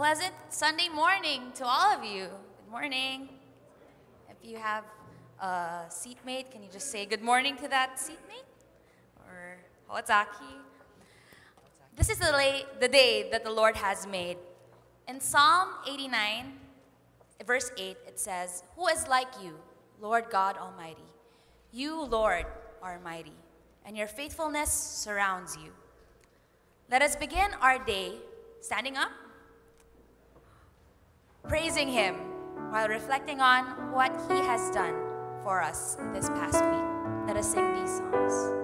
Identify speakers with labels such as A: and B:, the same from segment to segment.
A: pleasant Sunday morning to all of you. Good morning. If you have a seatmate, can you just say good morning to that seatmate? Or Hozaki? This is the, lay, the day that the Lord has made. In Psalm 89, verse 8, it says, Who is like you, Lord God Almighty? You, Lord, are mighty, and your faithfulness surrounds you. Let us begin our day standing up praising Him while reflecting on what He has done for us this past week. Let us sing these songs.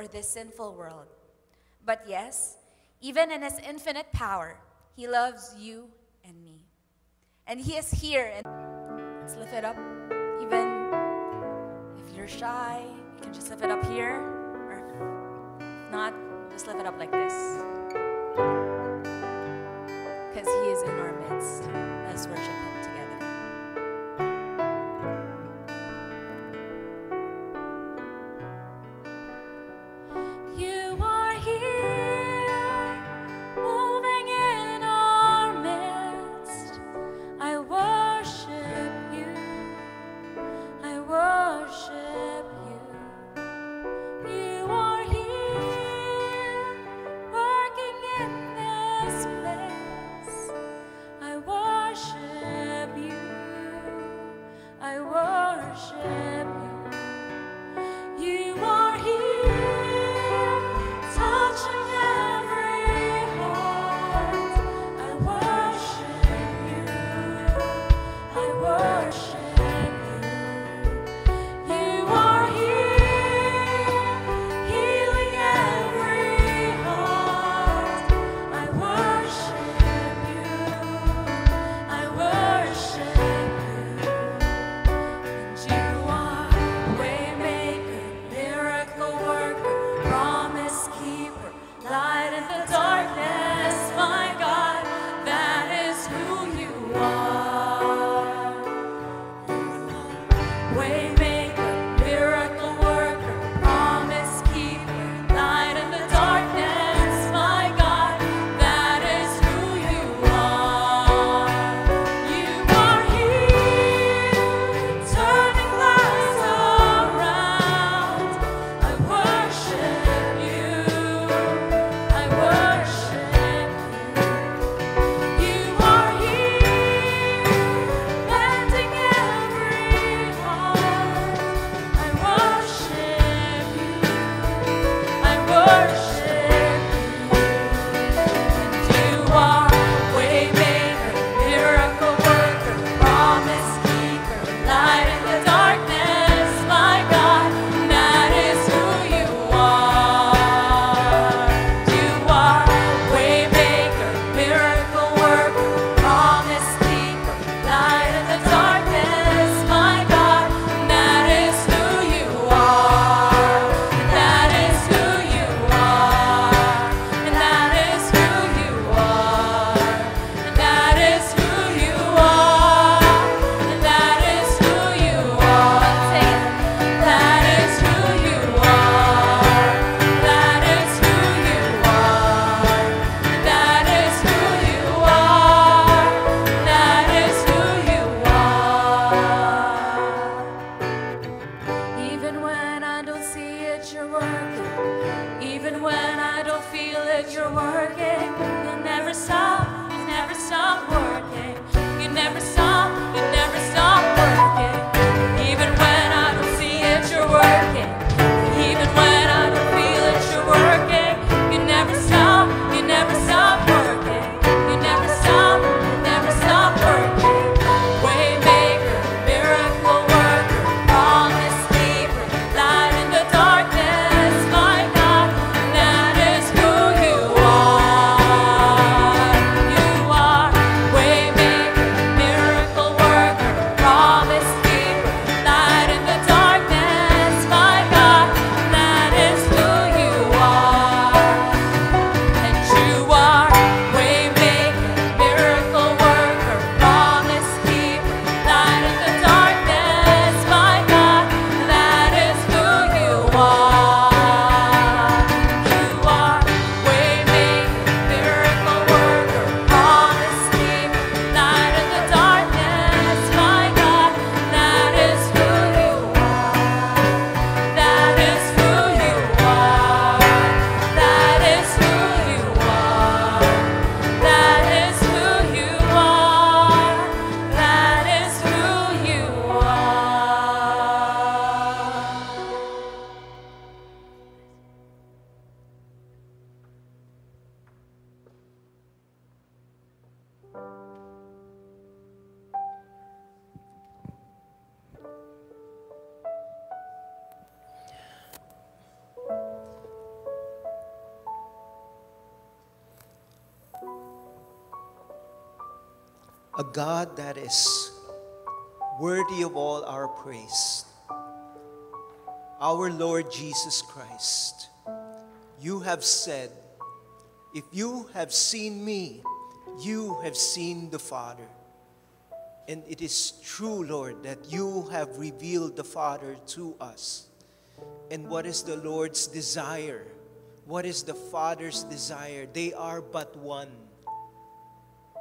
A: or this sinful world. But yes, even in his infinite power, he loves you and me. And he is here. And let's lift it up. Even if you're shy, you can just lift it up here. Or if not, just lift it up like this.
B: Bye. God that is
C: worthy of all our praise. Our Lord Jesus Christ, you have said, If you have seen me, you have seen the Father. And it is true, Lord, that you have revealed the Father to us. And what is the Lord's desire? What is the Father's desire? They are but one.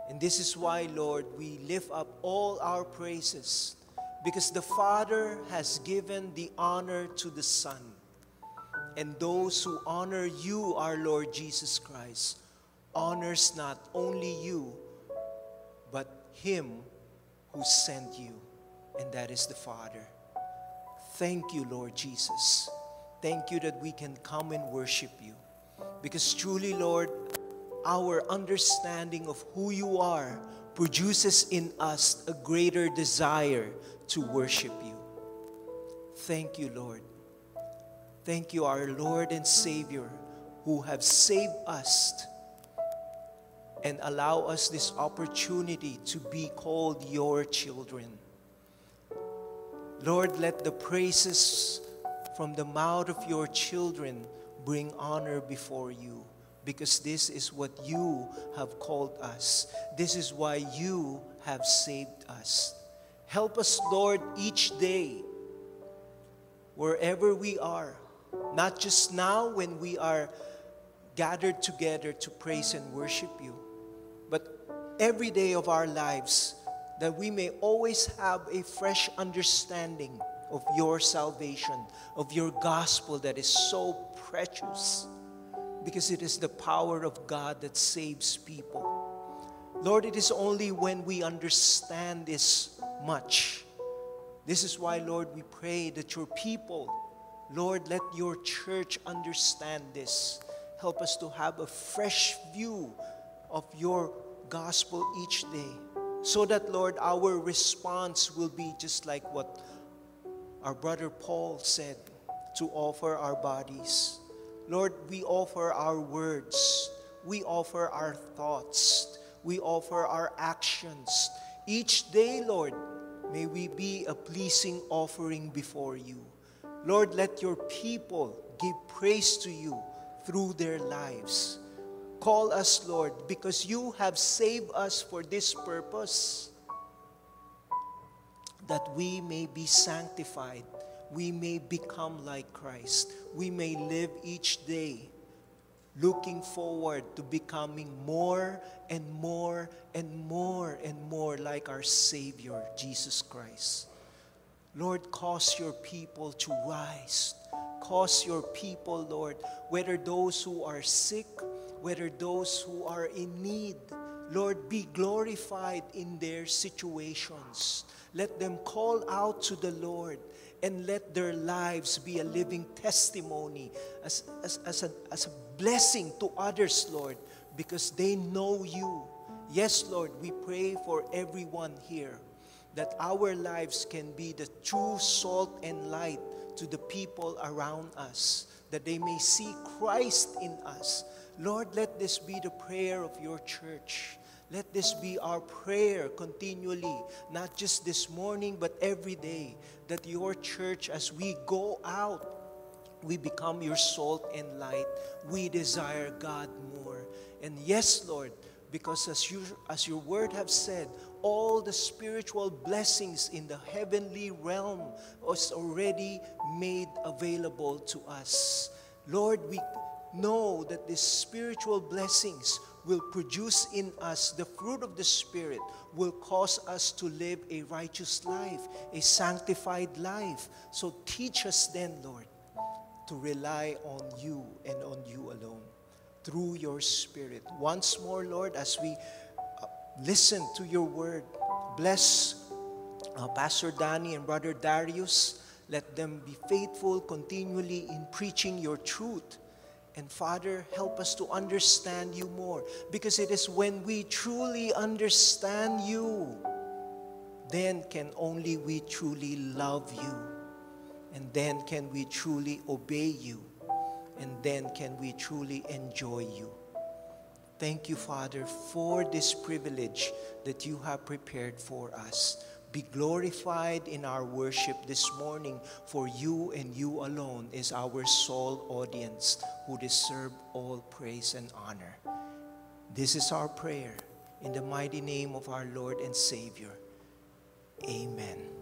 C: And this is why, Lord, we lift up all our praises because the Father has given the honor to the Son. And those who honor you, our Lord Jesus Christ, honors not only you, but Him who sent you, and that is the Father. Thank you, Lord Jesus. Thank you that we can come and worship you. Because truly, Lord, our understanding of who you are produces in us a greater desire to worship you. Thank you, Lord. Thank you, our Lord and Savior, who have saved us and allow us this opportunity to be called your children. Lord, let the praises from the mouth of your children bring honor before you because this is what you have called us. This is why you have saved us. Help us, Lord, each day, wherever we are, not just now when we are gathered together to praise and worship you, but every day of our lives, that we may always have a fresh understanding of your salvation, of your gospel that is so precious because it is the power of God that saves people. Lord, it is only when we understand this much. This is why, Lord, we pray that your people, Lord, let your church understand this. Help us to have a fresh view of your gospel each day. So that, Lord, our response will be just like what our brother Paul said to offer our bodies Lord, we offer our words, we offer our thoughts, we offer our actions. Each day, Lord, may we be a pleasing offering before you. Lord, let your people give praise to you through their lives. Call us, Lord, because you have saved us for this purpose, that we may be sanctified we may become like Christ. We may live each day looking forward to becoming more and more and more and more like our Savior, Jesus Christ. Lord, cause your people to rise. Cause your people, Lord, whether those who are sick, whether those who are in need, Lord, be glorified in their situations. Let them call out to the Lord and let their lives be a living testimony as, as, as, a, as a blessing to others, Lord, because they know you. Yes, Lord, we pray for everyone here that our lives can be the true salt and light to the people around us, that they may see Christ in us. Lord, let this be the prayer of your church let this be our prayer continually, not just this morning, but every day, that your church, as we go out, we become your salt and light. We desire God more. And yes, Lord, because as you as your word have said, all the spiritual blessings in the heavenly realm was already made available to us. Lord, we know that these spiritual blessings will produce in us the fruit of the Spirit, will cause us to live a righteous life, a sanctified life. So teach us then, Lord, to rely on you and on you alone through your Spirit. Once more, Lord, as we uh, listen to your word, bless uh, Pastor Danny and Brother Darius. Let them be faithful continually in preaching your truth and Father, help us to understand you more because it is when we truly understand you, then can only we truly love you. And then can we truly obey you. And then can we truly enjoy you. Thank you, Father, for this privilege that you have prepared for us. Be glorified in our worship this morning, for you and you alone is our sole audience who deserve all praise and honor. This is our prayer in the mighty name of our Lord and Savior. Amen.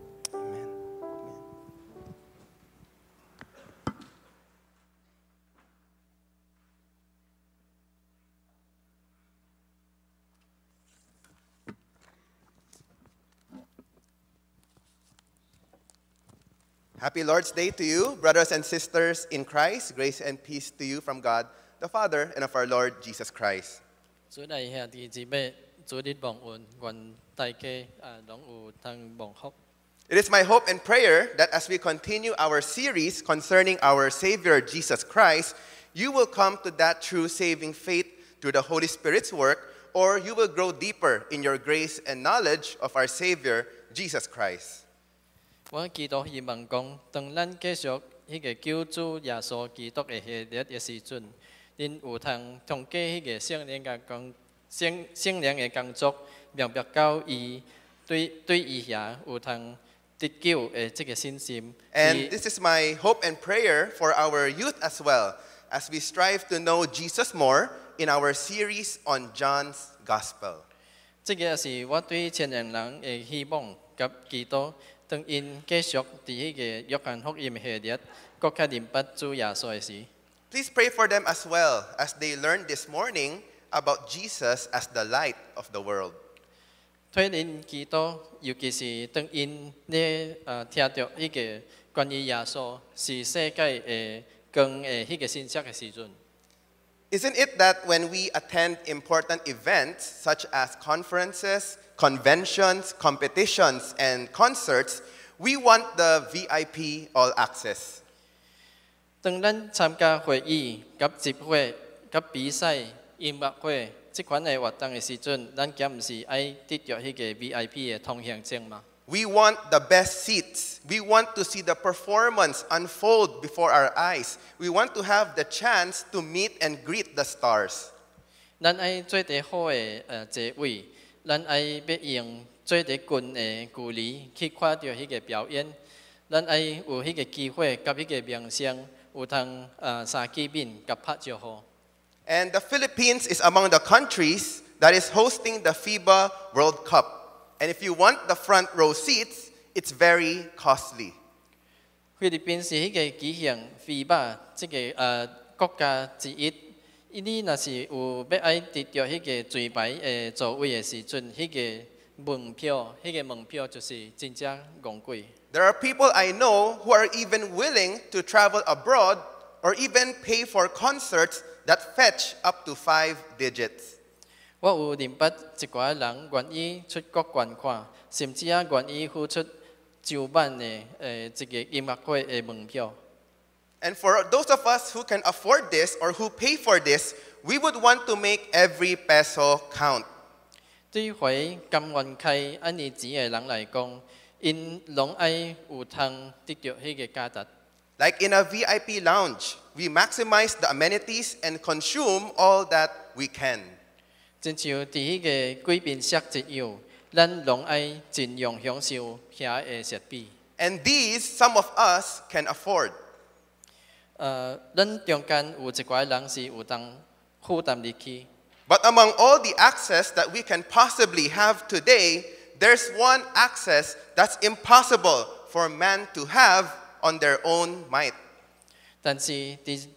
D: Happy Lord's Day to you, brothers and sisters in Christ. Grace and peace to you from God, the Father, and of our Lord Jesus Christ.
E: 主内兄弟姊妹，主日望恩，愿大家啊拢有通望福。
D: It is my hope and prayer that as we continue our series concerning our Savior Jesus Christ, you will come to that true saving faith through the Holy Spirit's work, or you will grow deeper in your grace and knowledge of our Savior Jesus Christ.
E: 我祈禱希望讲，当咱继续迄个救主耶稣基督的系列的时阵，恁有通通过迄个圣灵嘅工圣圣灵嘅工作，明白到伊对对伊遐有通得救的即個信心。
D: And this is my hope and prayer for our youth as well, as we strive to know Jesus more in our series on John's Gospel.
E: 即個是我对青年人嘅希望及祈禱，当因继续伫迄个约翰福音系列，国较明白主耶稣嘅事。
D: Please pray for them as well as they learned this morning about Jesus as the light of the world.
E: 推恁祈祷，尤其是当因呢诶听到迄个关于耶稣是世界嘅光嘅迄个信息嘅时阵，
D: Isn't it that when we attend important events such as conferences, conventions, competitions, and concerts, we want the VIP all access?
E: 当咱参加会议、及集会、及比赛、音乐会即款嘅活动嘅时阵，咱敢毋是爱得到迄个 VIP 嘅通行证嘛？
D: We want the best seats. We want to see the performance unfold before our eyes. We want to have the chance to meet and greet the stars.
E: 咱爱做啲好嘅诶座位， 咱爱要用做啲近嘅距离去看到迄个表演，咱爱有迄个机会，甲迄个明星有通诶三见面，甲拍照好。
D: And the Philippines is among the countries that is hosting the FIBA World Cup. And if you want the front row seats, it's very costly.
E: 菲律宾是迄个举行 FIBA 即个诶、呃、国家之一，伊 你若是有要爱得到迄个最牌诶座位诶时阵，迄、个门票，迄、个门票就是真正昂贵。
D: There are people I know who are even willing to travel abroad or even pay for concerts that fetch up to five digits.
E: 我有认捌一寡人愿意出国观看，甚至啊愿意付出上万诶诶一个音乐会诶门票。
D: And for those of us who can afford this or who pay for this, we would want to make every peso count.
E: 对于回甘愿开安尼钱的人来讲，因拢爱有通得到迄个价值。
D: Like in a VIP lounge, we maximize the amenities and consume all that we can.
E: 亲像伫迄个贵宾室一样，咱拢爱尽量享受遐的设备。
D: And these, some of us can afford.
E: 呃，咱中间有一寡人是有通負擔入去。
D: But among all the access that we can possibly have today, there's one access that's impossible for man to have on their own might.
E: 但是伫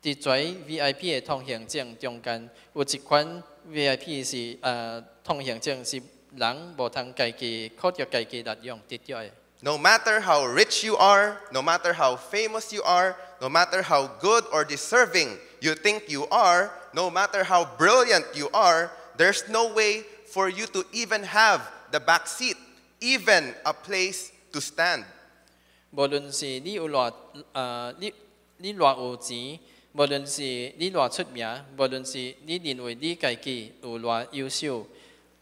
E: 伫遮 VIP 的通行证中间，有一款 VIP 是呃通行证是人无通家己靠着家己力量得到的。
D: No matter how rich you are, no matter how famous you are, no matter how good or deserving you think you are, no matter how brilliant you are, there's no way for you to even have the back seat, even a place to stand.
E: 无论是你有偌呃你你偌有钱，无论是你偌出名，无论是你认为你家己有偌优秀，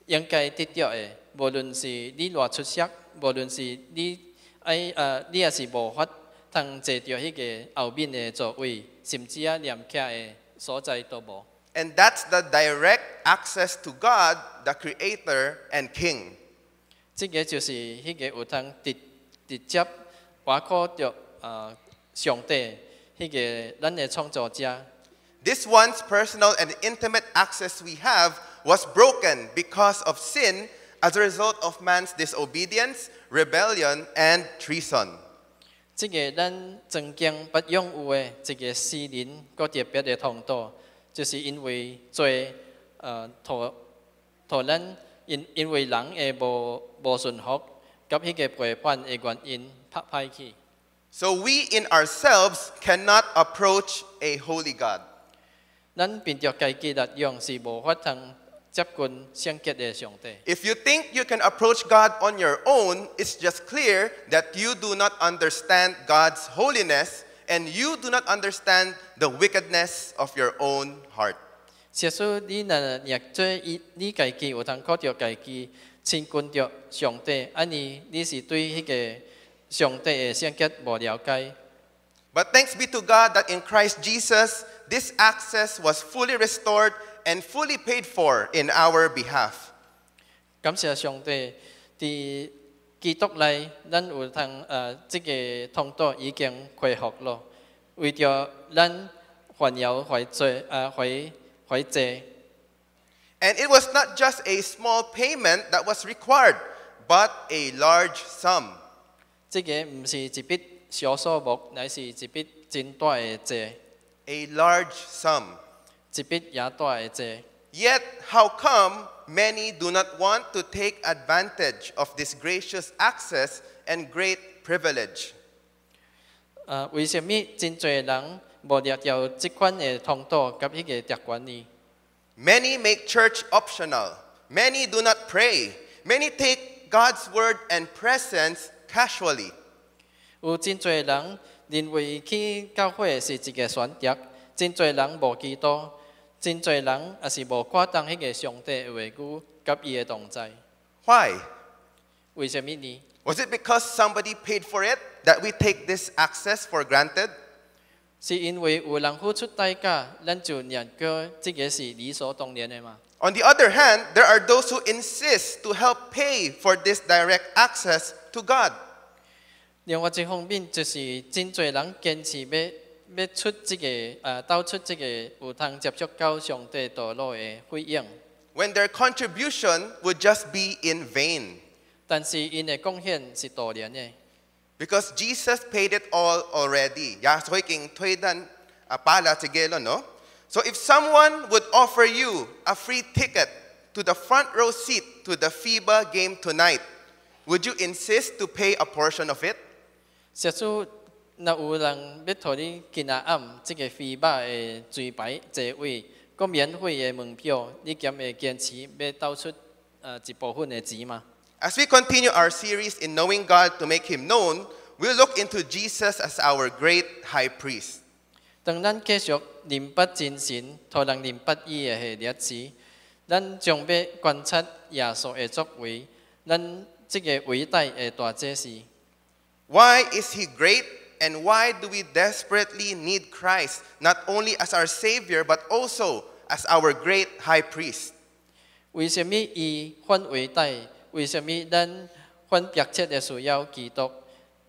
E: 应该得到的，无论是你偌出色， 无论是你爱呃你也是无法通坐到迄个后面的座位，甚至啊连徛的所在都无。
D: And that's the direct access to God, the Creator and King.
E: 即个就是迄个有通直直接挖靠着啊上帝，迄、个咱的创造者。
D: This once personal and intimate access we have was broken because of sin as a result of man's disobedience, rebellion, and treason.
E: 即个咱曾经不拥有的一个私人个特别的通道，就是因为罪，呃，互互咱因因为人的无无顺服，甲迄个陪伴的原因拍歹去。
D: So we in ourselves cannot approach a holy God.
E: 咱凭着家己力量是无法通接近圣洁的上帝。
D: If you think you can approach God on your own, it's just clear that you do not understand God's holiness and you do not understand the wickedness of your own heart.
E: 假使你若若做伊，你家己有通靠着家己亲近着上帝，安尼你是对迄个上帝的圣洁无了解。
D: But thanks be to God that in Christ Jesus, this access was fully restored and fully paid for in our behalf.
E: 感谢上帝，伫基督内，咱有通呃，即、个通道已经恢复咯。为着咱还有悔罪啊悔悔罪，
D: And it was not just a small payment that was required, but a large sum.
E: 即、个毋是一笔小数目，乃是一笔真大的罪，
D: A large sum.
E: 一笔也大的罪。
D: Yet, how come many do not want to take advantage of this gracious access and great privilege?
E: 啊，为什么真济人无掠着即款的通道甲迄个特权呢？
D: Many make church optional. Many do not pray. Many take God's word and presence casually.
E: 有真济人认为去教会是一个选择，真济人无祈祷， 真济人也是无挂当迄个上帝的话语甲伊的同在。
D: Why?
E: 为什么呢？
D: Was it because somebody paid for it that we take this access for granted?
E: 是因为有人付出代价，咱就认个这个是理所当然的嘛？
D: On the other hand, there are those who insist to help pay for this direct access to God.
E: 另外一方面，就是真济人坚持要 要出这个呃，导出这个有通接触到上帝道路的费用。
D: when their contribution would just be in vain.
E: 但是因的贡献是大连的，
D: Because Jesus paid it all already. Ya, so king tuidan apala tigelo, no? So if someone would offer you a free ticket to the front row seat to the FIBA game tonight, would you insist to pay a portion of it?
E: 實數若有人要互你今仔暗即个飞马的最牌座位，個免费的门票，你敢会坚持要掏出呃一部分的钱吗
D: ？As we continue our series in knowing God to make him known, we'll look into Jesus as our great high priest.
E: 当咱继续明白真神，互人明白伊的系列子，咱将要观察耶稣的作为，咱即个伟大的大祭司。
D: Why is he great? And why do we desperately need Christ, not only as our Savior, but also as our great high priest?
E: 为什么伊很伟大？为什么咱很迫切的需要基督？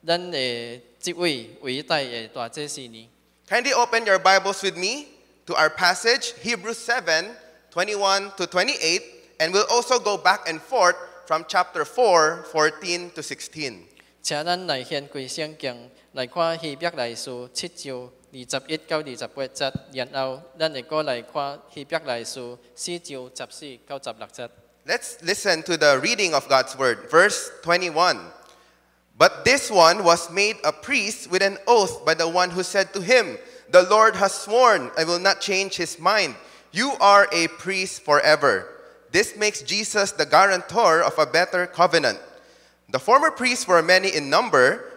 E: 咱的这位伟大的大祭司呢？
D: Kindly open your Bibles with me to our passage, Hebrews 7 21 to 28, and we'll also go back and forth from chapter 4 14 to 16.
E: 请咱来献归圣经， 来看希伯来书七章二十一到二十八节，然后咱会过来看希伯来书四章十四到十六节。
D: Let's listen to the reading of God's word. Verse 21. But this one was made a priest with an oath by the one who said to him, The Lord has sworn, I will not change his mind. You are a priest forever. This makes Jesus the guarantor of a better covenant. The former priests were many in number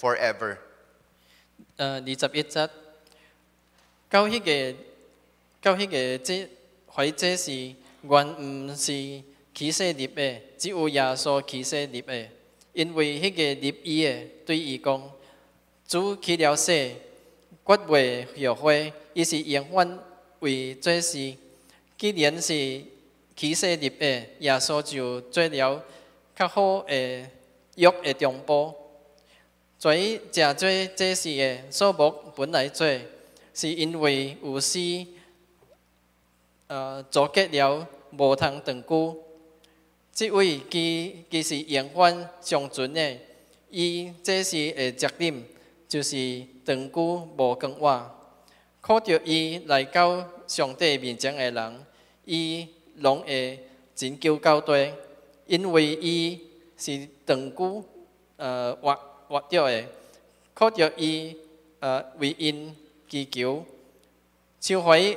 D: forever.
E: 二十一節，到迄、个到迄個這或者是原毋是起誓立的，只有耶稣起誓立的，因为迄个立伊的对伊讲，主起了誓，決袂后悔，伊是永遠為這事。既然是起誓立的，耶稣就做了较好的约的中保。所以，假做这些数目本来做，是因为有时，呃，阻隔了无通长久。即位其其实永远上存的，伊这是的责任，就是长久无更换。看着伊来到上帝面前的人，伊拢会拯救到底，因为伊是长久呃活。活着的，靠着伊呃为因祈求，像懷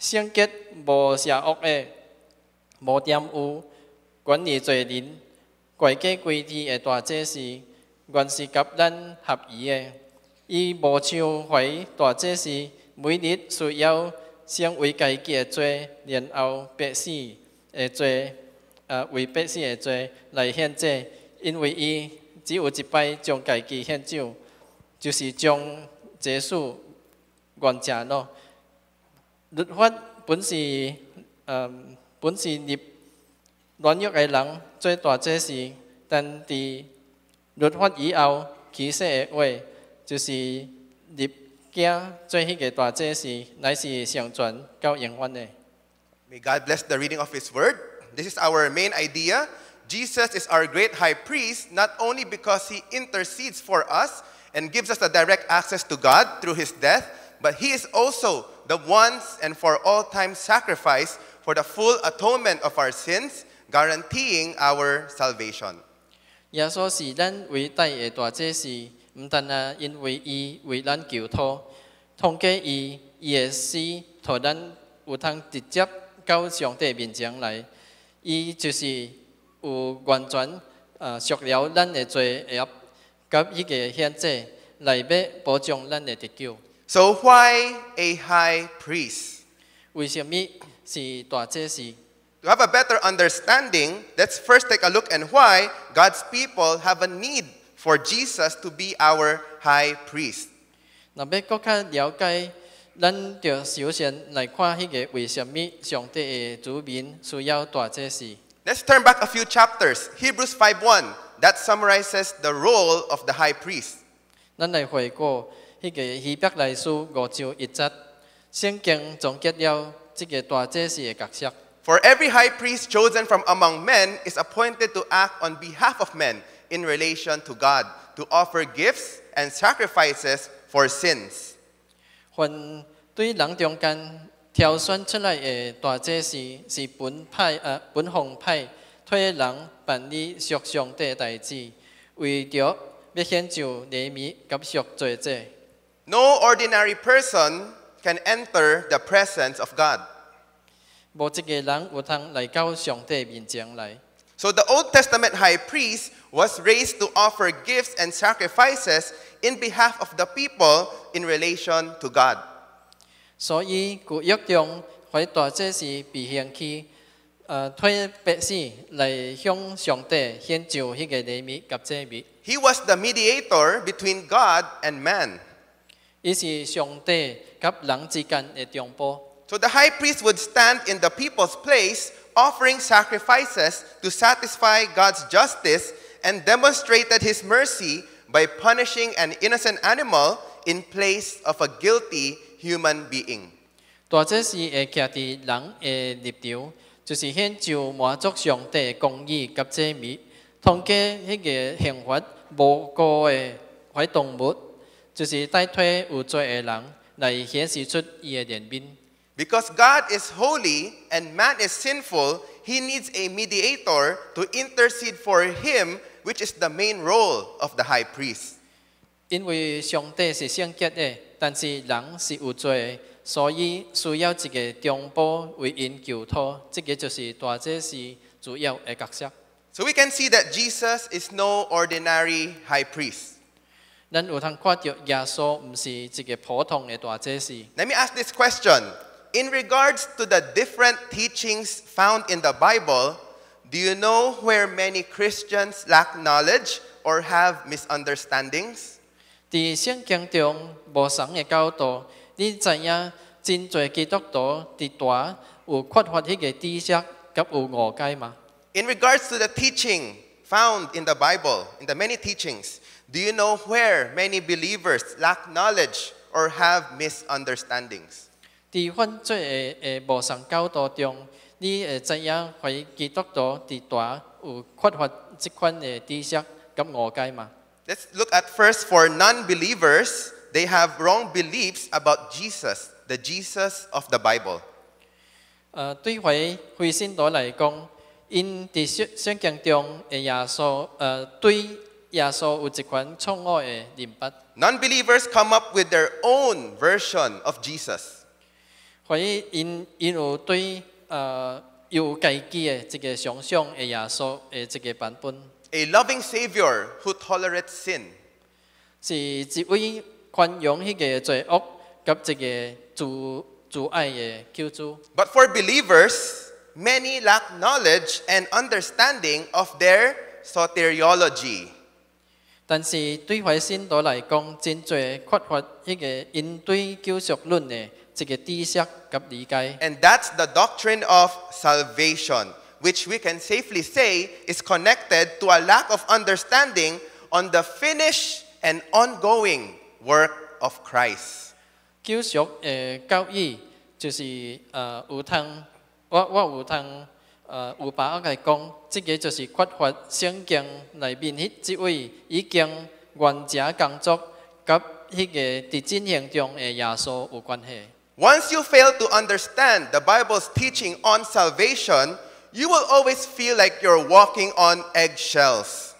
E: 聖潔無邪恶的，无玷污，管理罪人，怪家歸地的大祭司，原是甲咱合宜的。伊无像懷大祭司，每日需要先为家己的罪，然后百姓的罪，呃为百姓的罪来献祭，因为伊。只有一摆将家己献酒，就是将耶穌原正咯。律法本是呃本是立软弱嘅人最大這事，但佇律法以后其實嘅话，就是立家做迄個大這事，乃是上传到永远嘅。
D: May God bless the reading of His Word. This is our main idea. Jesus is our great high priest not only because he intercedes for us and gives us the direct access to God through his death, but he is also the once and for all time sacrifice for the full atonement of our sins, guaranteeing our salvation.
E: 耶稣是咱伟大嘅大祭司，唔但啊，因为伊为咱求祷，通过伊伊嘅死，互咱有通直接到上帝面前来，伊就是。 有完全呃赎了咱的罪业，甲迄个献祭来要保障咱的得救。
D: So why a high priest?
E: 为什么是大祭司？
D: To have a better understanding, let's first take a look at why God's people have a need for Jesus to be our high priest.
E: 若要更较了解，咱就首先来看迄个为什么上帝嘅子民需要大祭司。
D: Let's turn back a few chapters. Hebrews 5:1 that summarizes the role of the high priest.
E: 咱来回顾迄个希伯来书五章一节，圣经总结了这个大祭司嘅角色。
D: For every high priest chosen from among men is appointed to act on behalf of men in relation to God, to offer gifts and sacrifices for sins.
E: 凡对人中间 挑选出来嘅大祭司是本派啊本奉派替人办理属上帝嘅代志，为着要献就礼物及赎罪者。
D: No ordinary person can enter the presence of God.
E: 无一个人有通来到上帝面前来。
D: So the Old Testament high priest was raised to offer gifts and sacrifices in behalf of the people in relation to God.
E: 所以旧约中，喺大祭司被献去，呃，替百姓来向上帝献就迄个礼物及祭物。
D: He was the mediator between God and man.
E: 伊是上帝及人之间嘅中保。
D: So the high priest would stand in the people's place, offering sacrifices to satisfy God's justice and demonstrated his mercy by punishing an innocent animal in place of a guilty human being.
E: 大祭司会徛伫人嘅立场，就是显就满足上帝嘅公义及正义，通过迄个刑罚无辜嘅坏动物，就是带退有罪嘅人来显示出伊嘅怜悯。
D: Because God is holy and man is sinful, he needs a mediator to intercede for him, which is the main role of the high priest.
E: 因为上帝是圣洁的， 但是人是有罪的，所以需要一个中保为因求祷，这个就是大祭司主要的角色。
D: So we can see that Jesus is no ordinary high priest.
E: 咱有通看到耶稣唔是一个普通的大祭司。
D: Let me ask this question. In regards to the different teachings found in the Bible, do you know where many Christians lack knowledge or have misunderstandings?
E: 在圣经中无同的教導，你知影真濟基督徒伫大有缺乏迄个知识及有误解吗
D: ？In regards to the teaching found in the Bible, in the many teachings, do you know where many believers lack knowledge or have misunderstandings?
E: 伫犯罪的誒無相教導中，你會知影懷疑基督徒伫大有缺乏即款的知识及误解嗎？
D: Let's look at first for non believers, they have wrong beliefs about Jesus, the Jesus of the Bible.
E: 诶、对回回信徒来讲，因伫圣圣经中嘅耶稣，诶、对耶稣有一款错误嘅认捌。
D: Non believers come up with their own version of Jesus.
E: 怀疑因因有对诶、有家己嘅一个想象嘅耶稣嘅一个版本，
D: A loving Savior who tolerates sin.
E: 是一位宽容迄个罪恶及一个自自爱嘅救主。
D: But for believers, many lack knowledge and understanding of their soteriology.
E: 但是对怀信徒来讲，真济缺乏迄个因对救赎论嘅一个知识及理解。
D: And that's the doctrine of salvation, which we can safely say is connected to a lack of understanding on the finished and ongoing work of Christ.
E: 救赎诶教义就是诶、呃有通，我我有通诶、呃、有把握来讲，即、个就是缺乏圣经内面迄即位已经原者工作，及迄个伫进行中嘅耶稣有关系。
D: Once you fail to understand the Bible's teaching on salvation, you will always feel like you're walking on eggshells.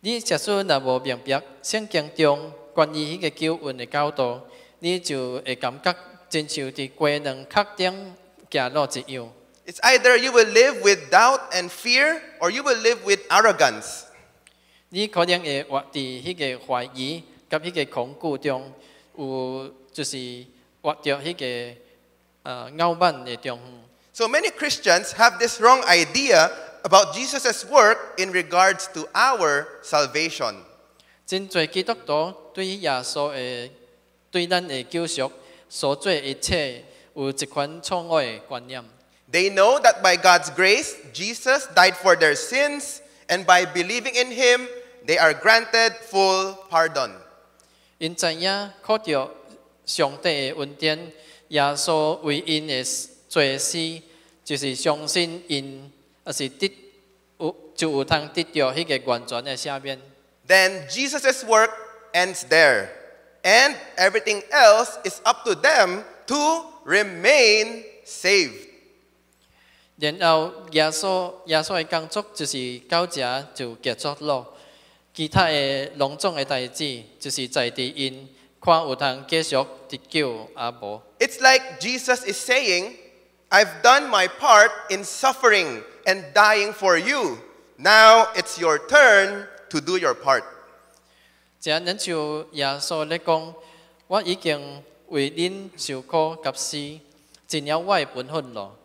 E: 你假使若无明白圣经中关于迄个救恩嘅教导，你就会感觉真像伫鸡卵壳顶行路一样。
D: It's either you will live with doubt and fear, or you will live with arrogance.
E: 你可能会活伫迄个怀疑及迄个恐惧中，有就是活着迄个呃傲慢嘅中。
D: So many Christians have this wrong idea about Jesus' work in regards to our salvation.
E: 真侪基督徒对耶稣嘅对咱嘅救赎所做的一切，有一款错误嘅观念。
D: They know that by God's grace, Jesus died for their sins, and by believing in him, they are granted full pardon.
E: 因知影靠着上帝嘅恩典，耶稣为因嘅 罪事，就是相信因，而是得有就有通得到迄个完全嘅赦免。
D: Then Jesus's work ends there, and everything else is up to them to remain saved.
E: 然后耶稣耶稣的工作就是到这就结束咯，其他的隆重的代志就是在地因看有通继续得救啊无。
D: It's like Jesus is saying, I've done my part in suffering and dying for you. Now it's your turn to do your part.
E: 这人就耶稣咧讲，我已经为恁受苦及死，尽了我嘅本分咯。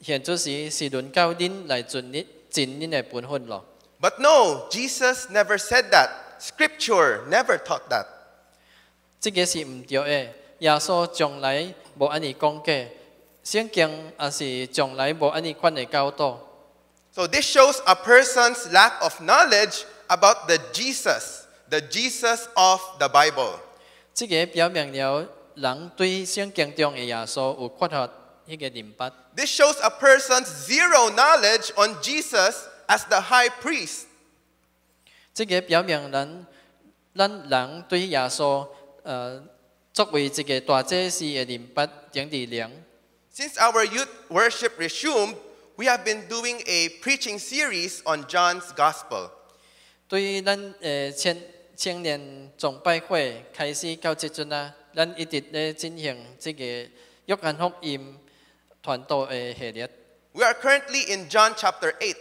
E: 现在是是轮到恁来尽你尽恁嘅本分咯。
D: But no, Jesus never said that. Scripture never taught that.
E: 这个是唔对嘅。耶稣从来无安尼讲过， 聖經也是从来无安尼款的教导。
D: So this shows a person's lack of knowledge about the Jesus, the Jesus of the Bible.
E: 这个表明了人对圣经中的耶稣有缺乏迄个明白。
D: This shows a person's zero knowledge on Jesus as the high priest.
E: 这个表明人咱人对耶稣呃作为一个大祭司的明白點點量。
D: Since our youth worship resumed, we have been doing a preaching series on John's Gospel.
E: 对于咱诶青青年崇拜会开始到即阵啊，咱一直咧进行这个约翰福音传道嘅系列。
D: We are currently in John chapter 8.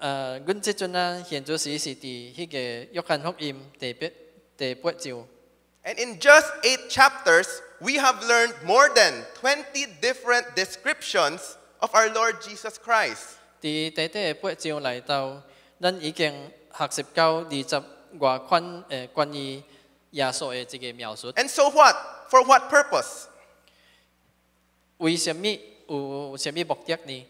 E: 诶，阮即阵啊，现在时是伫迄个约翰福音第八第八章。
D: And in just eight chapters, we have learned more than 20 different descriptions of our Lord Jesus Christ.
E: 伫第第八章来到，咱已经学习到二十外款诶关于耶稣嘅一个描述。
D: And so what? For what purpose?
E: 为什么有什么目的呢？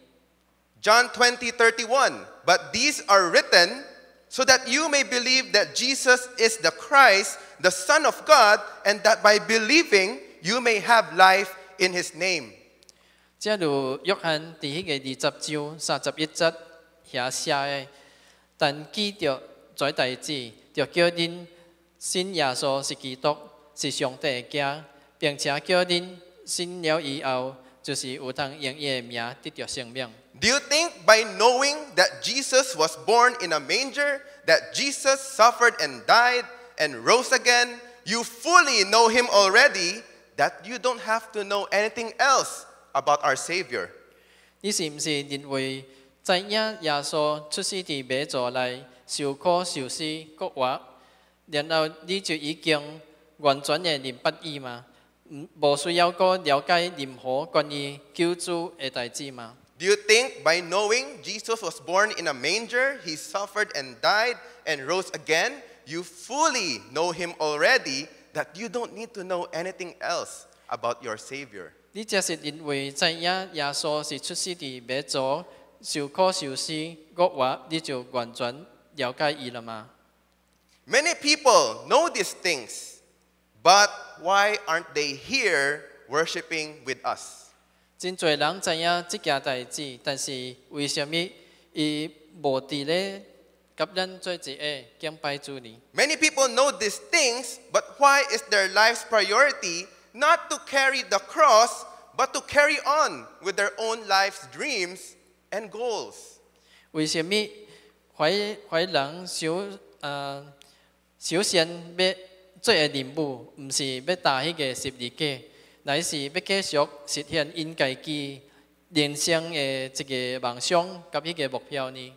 D: John 20, 31. But these are written so that you may believe that Jesus is the Christ, the Son of God, and that by believing you may have life in his name.
E: 正如约翰伫迄个二十章三十一节遐写的，但记着这代志，就叫恁信耶稣是基督，是上帝的家，并且叫恁信了以后，就是有通用伊的名得着生命。
D: Do you think by knowing that Jesus was born in a manger, that Jesus suffered and died and rose again, you fully know him already, that you don't have to know anything else about our Savior?
E: 你是毋是认为知影耶稣出世伫马座内受苦受死国活，然后你就已经完全嘅明白伊吗？唔无需要个了解任何关于救主嘅代志吗？
D: Do you think by knowing Jesus was born in a manger, he suffered and died and rose again, you fully know him already, that you don't need to know anything else about your Savior?
E: 你这是认为知影耶稣是出世伫马座受苦受死国活，你就完全了解伊了吗？
D: Many people know these things, but why aren't they here worshiping with us?
E: 真侪人知影即件代志，但是为什么伊无伫咧
D: ？Many people know these things, but why is their life's priority not to carry the cross, but to carry on with their own life's dreams and goals?
E: 为什麼懷懷人首呃首先要做嘅任务，唔是要打迄个十字架，乃是要继续实现因家己人生嘅一个梦想甲迄个目标呢？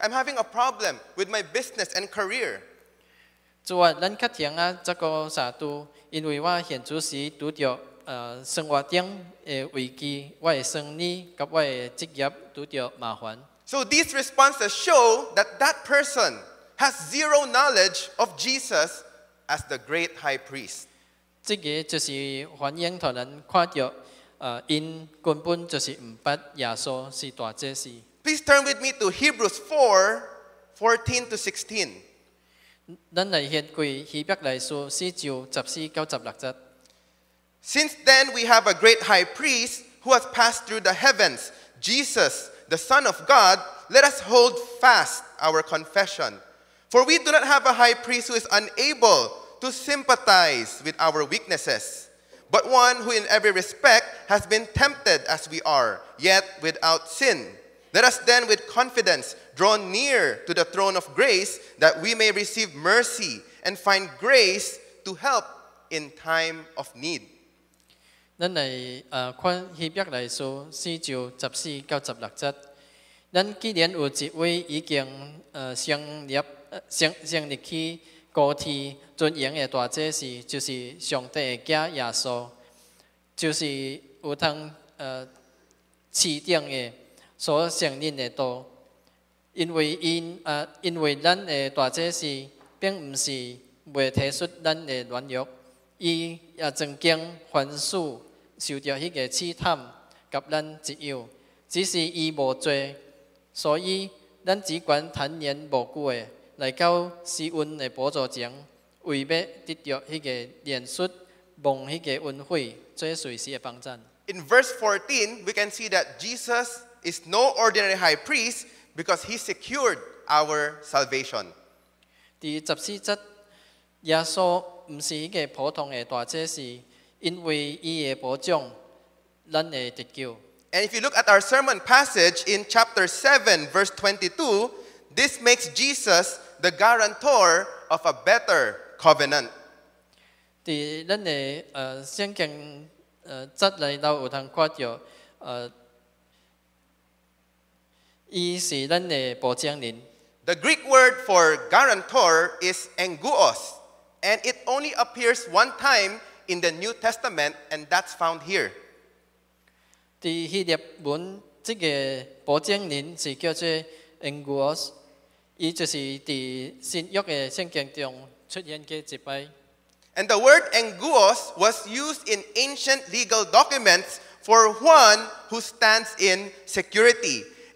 D: I'm having a problem with my business and career.
E: 主啊，咱较听啊，这个沙都，因为我现主时拄着呃生活顶嘅危机，我嘅生意甲我嘅职业拄着麻烦。
D: So these responses show that that person has zero knowledge of Jesus as the great high priest.
E: 这个就是反映同人看到，呃，因根本就是唔捌耶稣是大祭司。
D: Please turn with me to Hebrews 4 14 to 16.
E: 咱嚟献归希伯来书四章十四到十六节。
D: Since then, we have a great high priest who has passed through the heavens, Jesus, the Son of God. Let us hold fast our confession. For we do not have a high priest who is unable to sympathize with our weaknesses, but one who, in every respect, has been tempted as we are, yet without sin. Let us then, with confidence, draw near to the throne of grace that we may receive mercy and find grace to help in time of need.
E: 咱嚟诶看希伯来书四章十四到十六节。咱既然有一位已经诶成立呃成成立起高天尊荣嘅大祭司，就是上帝嘅家耶稣。 就是有通呃市定的 所承認的道，因為因啊，因為咱的大祭司並毋是未提出咱的軟弱，伊也曾經凡事受到迄個試探，甲咱一樣，只是伊無罪，所以咱只管坦然無懼的來到施恩的寶座前，為要得到迄個憐恤，蒙迄個恩惠，做隨時的幫贊。
D: In verse 14, we can see that Jesus is no ordinary high priest because he secured our salvation.
E: 第十四节，耶稣毋是迄个普通的大祭司，因为伊嘅保障，咱会得救。
D: And if you look at our sermon passage in chapter 7, verse 22, this makes Jesus the guarantor of a better covenant.
E: 伫咱嘅呃圣经呃节内头有通看到，呃， 伊是咱嘅保证人。
D: The Greek word for guarantor is enguos, and it only appears one time in the New Testament, and that's found here.
E: 伫希腊文，即个保证人是叫做 Anguos，伊就是伫新约嘅圣经中出现嘅一摆。
D: And the word enguos was used in ancient legal documents for one who stands in security.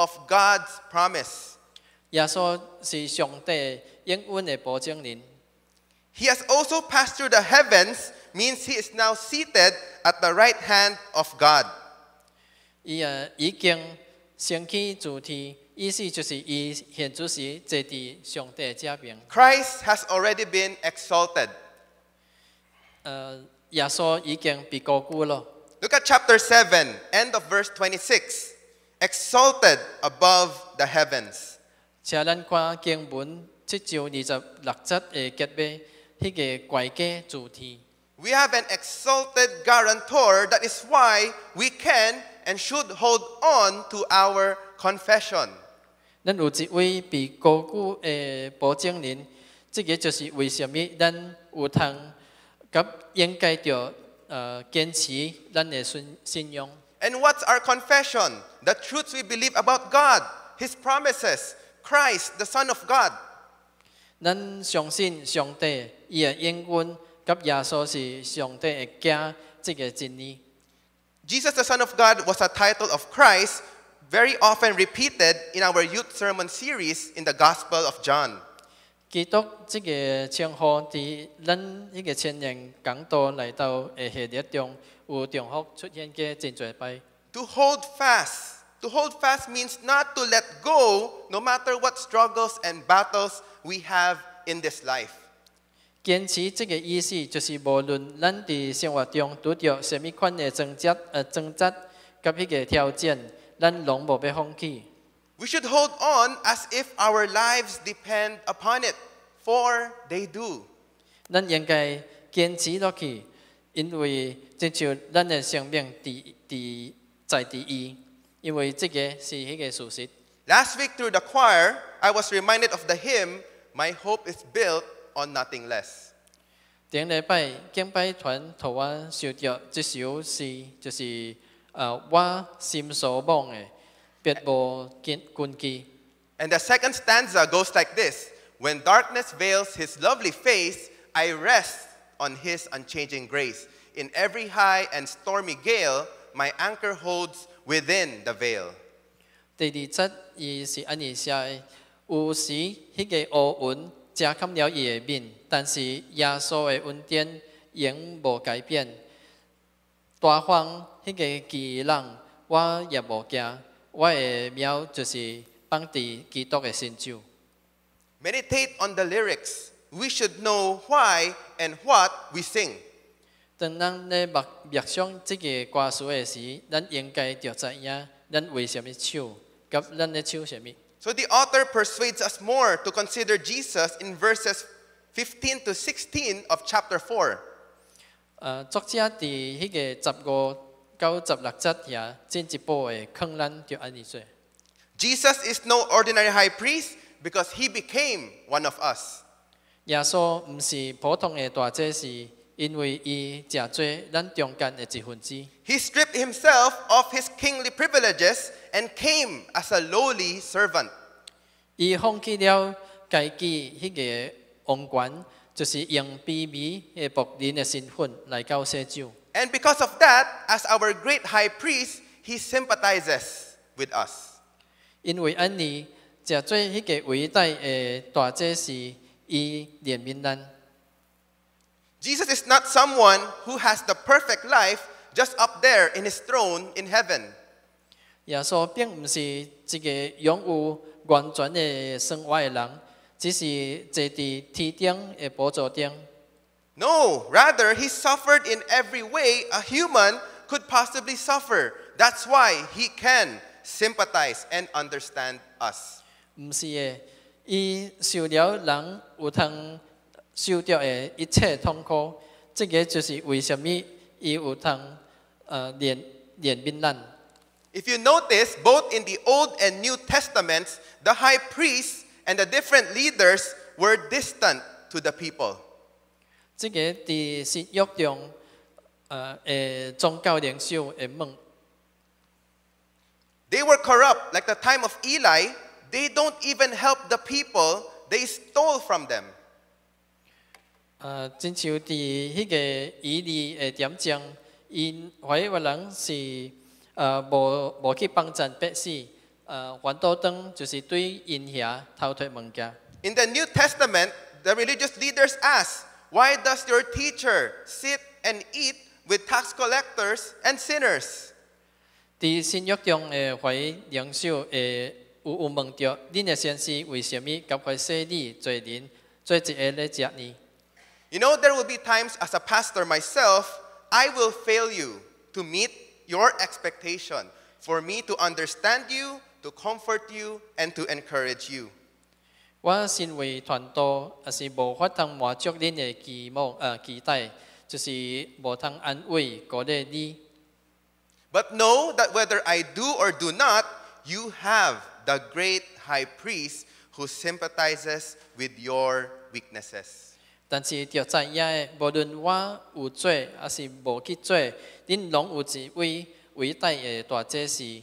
D: of God's promise.
E: 耶稣是上帝应允嘅保证人。
D: He has also passed through the heavens, means he is now seated at the right hand of God.
E: 伊啊已经升起主天，意思就是伊现主时坐伫上帝嘅遮边。
D: Christ has already been exalted.
E: 呃，耶稣已经被高估咯。
D: Look at chapter 7, end of verse 26. Exalted above the heavens.
E: 请咱看经文七章二十六节嘅结尾，迄、个怪家主题。
D: We have an exalted guarantor. That is why we can and should hold on to our confession.
E: 咱有一位被高估嘅保证人，这个就是为什么咱有通及应该着呃坚持咱嘅信信仰。
D: And what's our confession? The truths we believe about God, His promises, Christ, the Son of God.
E: 咱相信上帝伊嘅应允及耶稣是上帝嘅家，这个真理。
D: Jesus, the Son of God, was a title of Christ, very often repeated in our youth sermon series in the Gospel of John.
E: 基督这个称呼伫咱迄个千年讲道嚟到嘅系列中， 有重复出现嘅真济摆。
D: To hold fast. To hold fast means not to let go no matter what struggles and battles we have in this life.
E: 坚持这个意思就是无论咱伫生活中拄着什么款嘅挣扎、呃挣扎及迄个挑战，咱拢无要放弃。
D: We should hold on as if our lives depend upon it, for they do.
E: 咱应该坚持落去， 因为这像咱嘅生命伫伫在伫伊，因为这个是迄个事实。
D: Last week through the choir, I was reminded of the hymn, My Hope is Built on Nothing Less.
E: 顶礼拜敬拜团同我想着这首诗，就是呃我心所望嘅，别无根根基。
D: And the second stanza goes like this When darkness veils his lovely face, I rest on his unchanging grace. In every high and stormy gale, my anchor holds within the veil.
E: 第二节伊是安尼写的：有时迄个乌云遮盖了伊的面，但是耶稣的恩典永无改变。大风迄个巨浪，我也无惊。我的苗就是放伫基督的身上。
D: Meditate on the lyrics. We should know why and what we sing.
E: 当咱咧默默想即个歌词的时，咱应该着知影咱为什么唱，甲咱咧唱什么。
D: So the author persuades us more to consider Jesus in verses 15 to 16 of chapter 4.
E: 呃，作者伫迄个十五到十六节遐进一步的劝咱着安尼做。
D: Jesus is no ordinary high priest because he became one of us.
E: 耶稣毋是普通的大祭司，因为伊誠做咱中间的一份子。
D: He stripped himself of his kingly privileges and came as a lowly servant.
E: 伊放弃了家己迄个王权，就是用卑微的仆人的身份来到世上。
D: And because of that, as our great high priest, he sympathizes with us.
E: 因为安尼，誠做迄个伟大的大祭司，伊怜悯咱。
D: Jesus is not someone who has the perfect life just up there in his throne in heaven.
E: 耶稣并毋是一个拥有完全的生活的人，只是坐伫天顶的宝座顶。
D: No, rather, he suffered in every way a human could possibly suffer. That's why he can sympathize and understand us.
E: 毋是的， 伊受了人有通受着的一切痛苦，这个就是为什么伊有通呃怜怜悯咱。
D: If you notice, both in the Old and New Testaments, the high priests and the different leaders were distant to the people.
E: 这个伫新约中，呃诶宗教领袖诶梦
D: ，They were corrupt, like the time of Eli. They don't even help the people they stole from them.
E: 呃，真像伫迄个以利的点将，因怀疑人是呃无无去帮助百姓，呃还倒当就是对因遐偷摕物件。
D: In the New Testament, the religious leaders ask, Why does your teacher sit and eat with tax collectors and sinners?
E: 伫新约中的怀疑领袖会 有有问着，恁的先生为什么甲块洗礼做人做一个咧食呢？
D: You know, there will be times as a pastor myself, I will fail you to meet your expectation, for me to understand you, to comfort you, and to encourage you.
E: 我身为传道，也是无法通满足恁的期望呃期待，就是无通安慰鼓励你。
D: But know that whether I do or do not, you have the great high priest who sympathizes with your weaknesses.
E: 但是着知影的，无论我有做，还是无去做，恁拢有一位伟大的大祭司，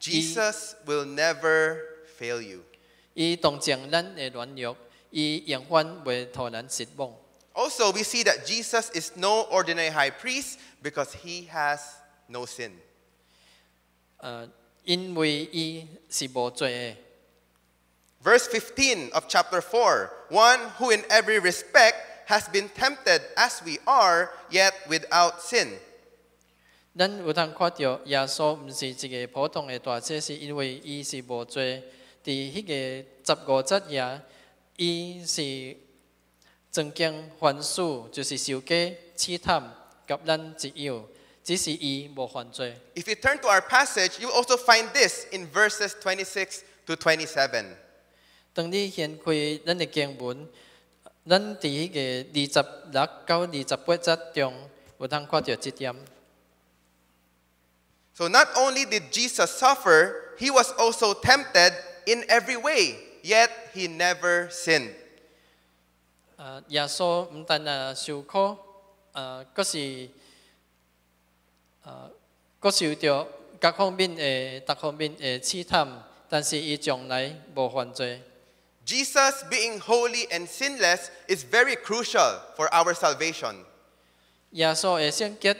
D: Jesus will never fail you.
E: 伊同情咱的软弱，伊永远袂互咱失望。
D: Also, we see that Jesus is no ordinary high priest because he has no sin.
E: 呃， 因为伊是无罪的。
D: Verse 15 of chapter 4 one who in every respect has been tempted as we are, yet without sin.
E: 咱有通看到耶稣毋是一个普通的大祭是，因为伊是无罪。伫迄个十五節遐，伊是曾经犯事，就是受假、試探，甲咱一樣，只是伊无犯罪。
D: If you turn to our passage, you also find this in verses 26 to 27.
E: 当你掀开咱的经文，咱伫迄个二十六到二十八节中，有通看到即点。
D: So not only did Jesus suffer, he was also tempted in every way, yet he never sinned.
E: 呃，耶稣毋但啊受苦，呃，佫是 呃，佫受到各方面的、各方面的试探，但是伊从来无犯罪。
D: Jesus being holy and sinless is very crucial for our salvation.
E: 耶稣的圣洁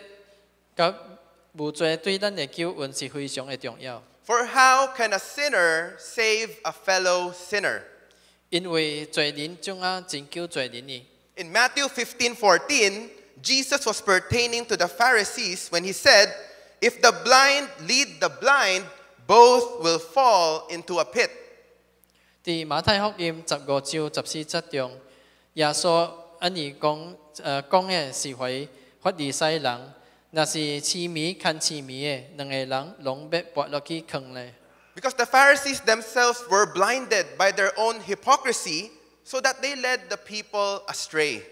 E: 甲无罪对咱的救恩是非常的重要，
D: For how can a sinner save a fellow sinner?
E: 因为罪人总啊拯救罪人呢。
D: In Matthew 15 14, Jesus was pertaining to the Pharisees when he said, If the blind lead the blind, both will fall into a pit.
E: 伫马太福音十五章十四节中，耶稣安尼讲，诶讲嘅是为 法利赛人若是痴迷看痴迷的，两个人拢要跋落去坑咧。
D: Because the Pharisees themselves were blinded by their own hypocrisy, so that they led the people astray.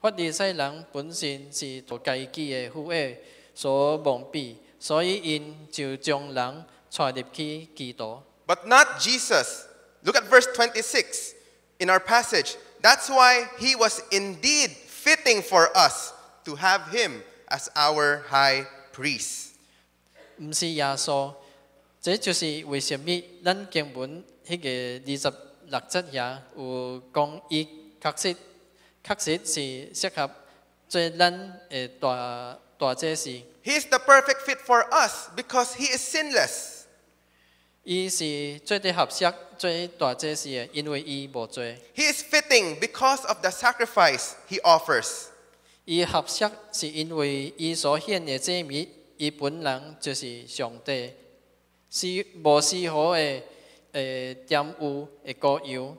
E: 法利赛人本身是做家己的富诶所蒙蔽，所以因就将人带入去基督。
D: But not Jesus. Look at verse 26 in our passage. That's why he was indeed fitting for us to have him as our high priest.
E: 毋是耶稣，这就是为什么咱经文迄个二十六节遐有讲伊确实 确实是适合做咱诶大大祭司。
D: He is the perfect fit for us because he is sinless.
E: 伊是最得合适做大祭司的，因为伊无罪。
D: He is fitting because of the sacrifice he offers.
E: 伊合适是因为伊所献的祭物，伊本人就是上帝，是无丝毫的诶玷污的膏油。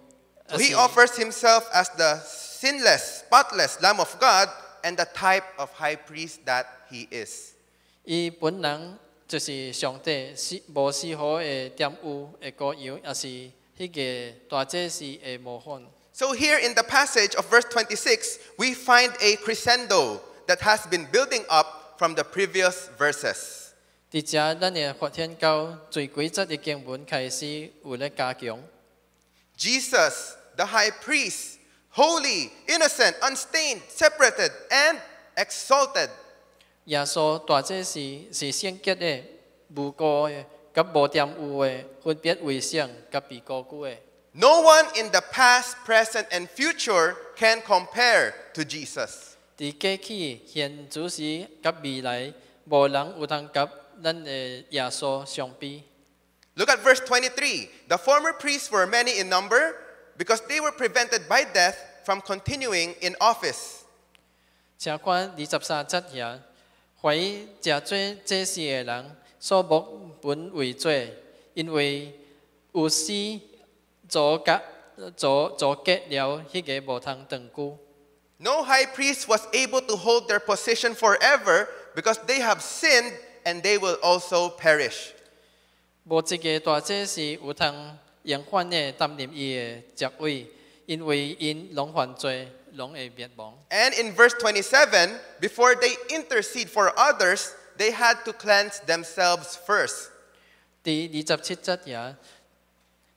D: So he offers himself as the sinless, spotless Lamb of God and the type of high priest that he is.
E: 伊本人就是上帝，是无丝毫的玷污的膏油，也是迄个大祭司的模范。
D: So, here in the passage of verse 26, we find a crescendo that has been building up from the previous verses.
E: 伫遮，咱会发现到最规则的经文开始有咧加强。
D: Jesus, the high priest, holy, innocent, unstained, separated, and exalted.
E: 耶稣大祭司是圣洁的、无过的、甲无玷污的，分别为圣甲被高举的。
D: No one in the past, present, and future can compare to Jesus.
E: 伫过去、现主时甲未来，无人有通甲咱的耶稣相比。
D: Look at verse 23. The former priests were many in number because they were prevented by death from continuing in office.
E: 请看二十三节遐，怀疑食做祭司的人，数目本为罪，因为有死阻隔阻阻隔了迄个无通长久。
D: No high priest was able to hold their position forever because they have sinned and they will also perish.
E: 无一个大祭司有通 永远的担任伊的职位，因为因拢犯罪，拢会灭亡。
D: And in verse 27, before they intercede for others, they had to cleanse themselves first.
E: 第二十七节也，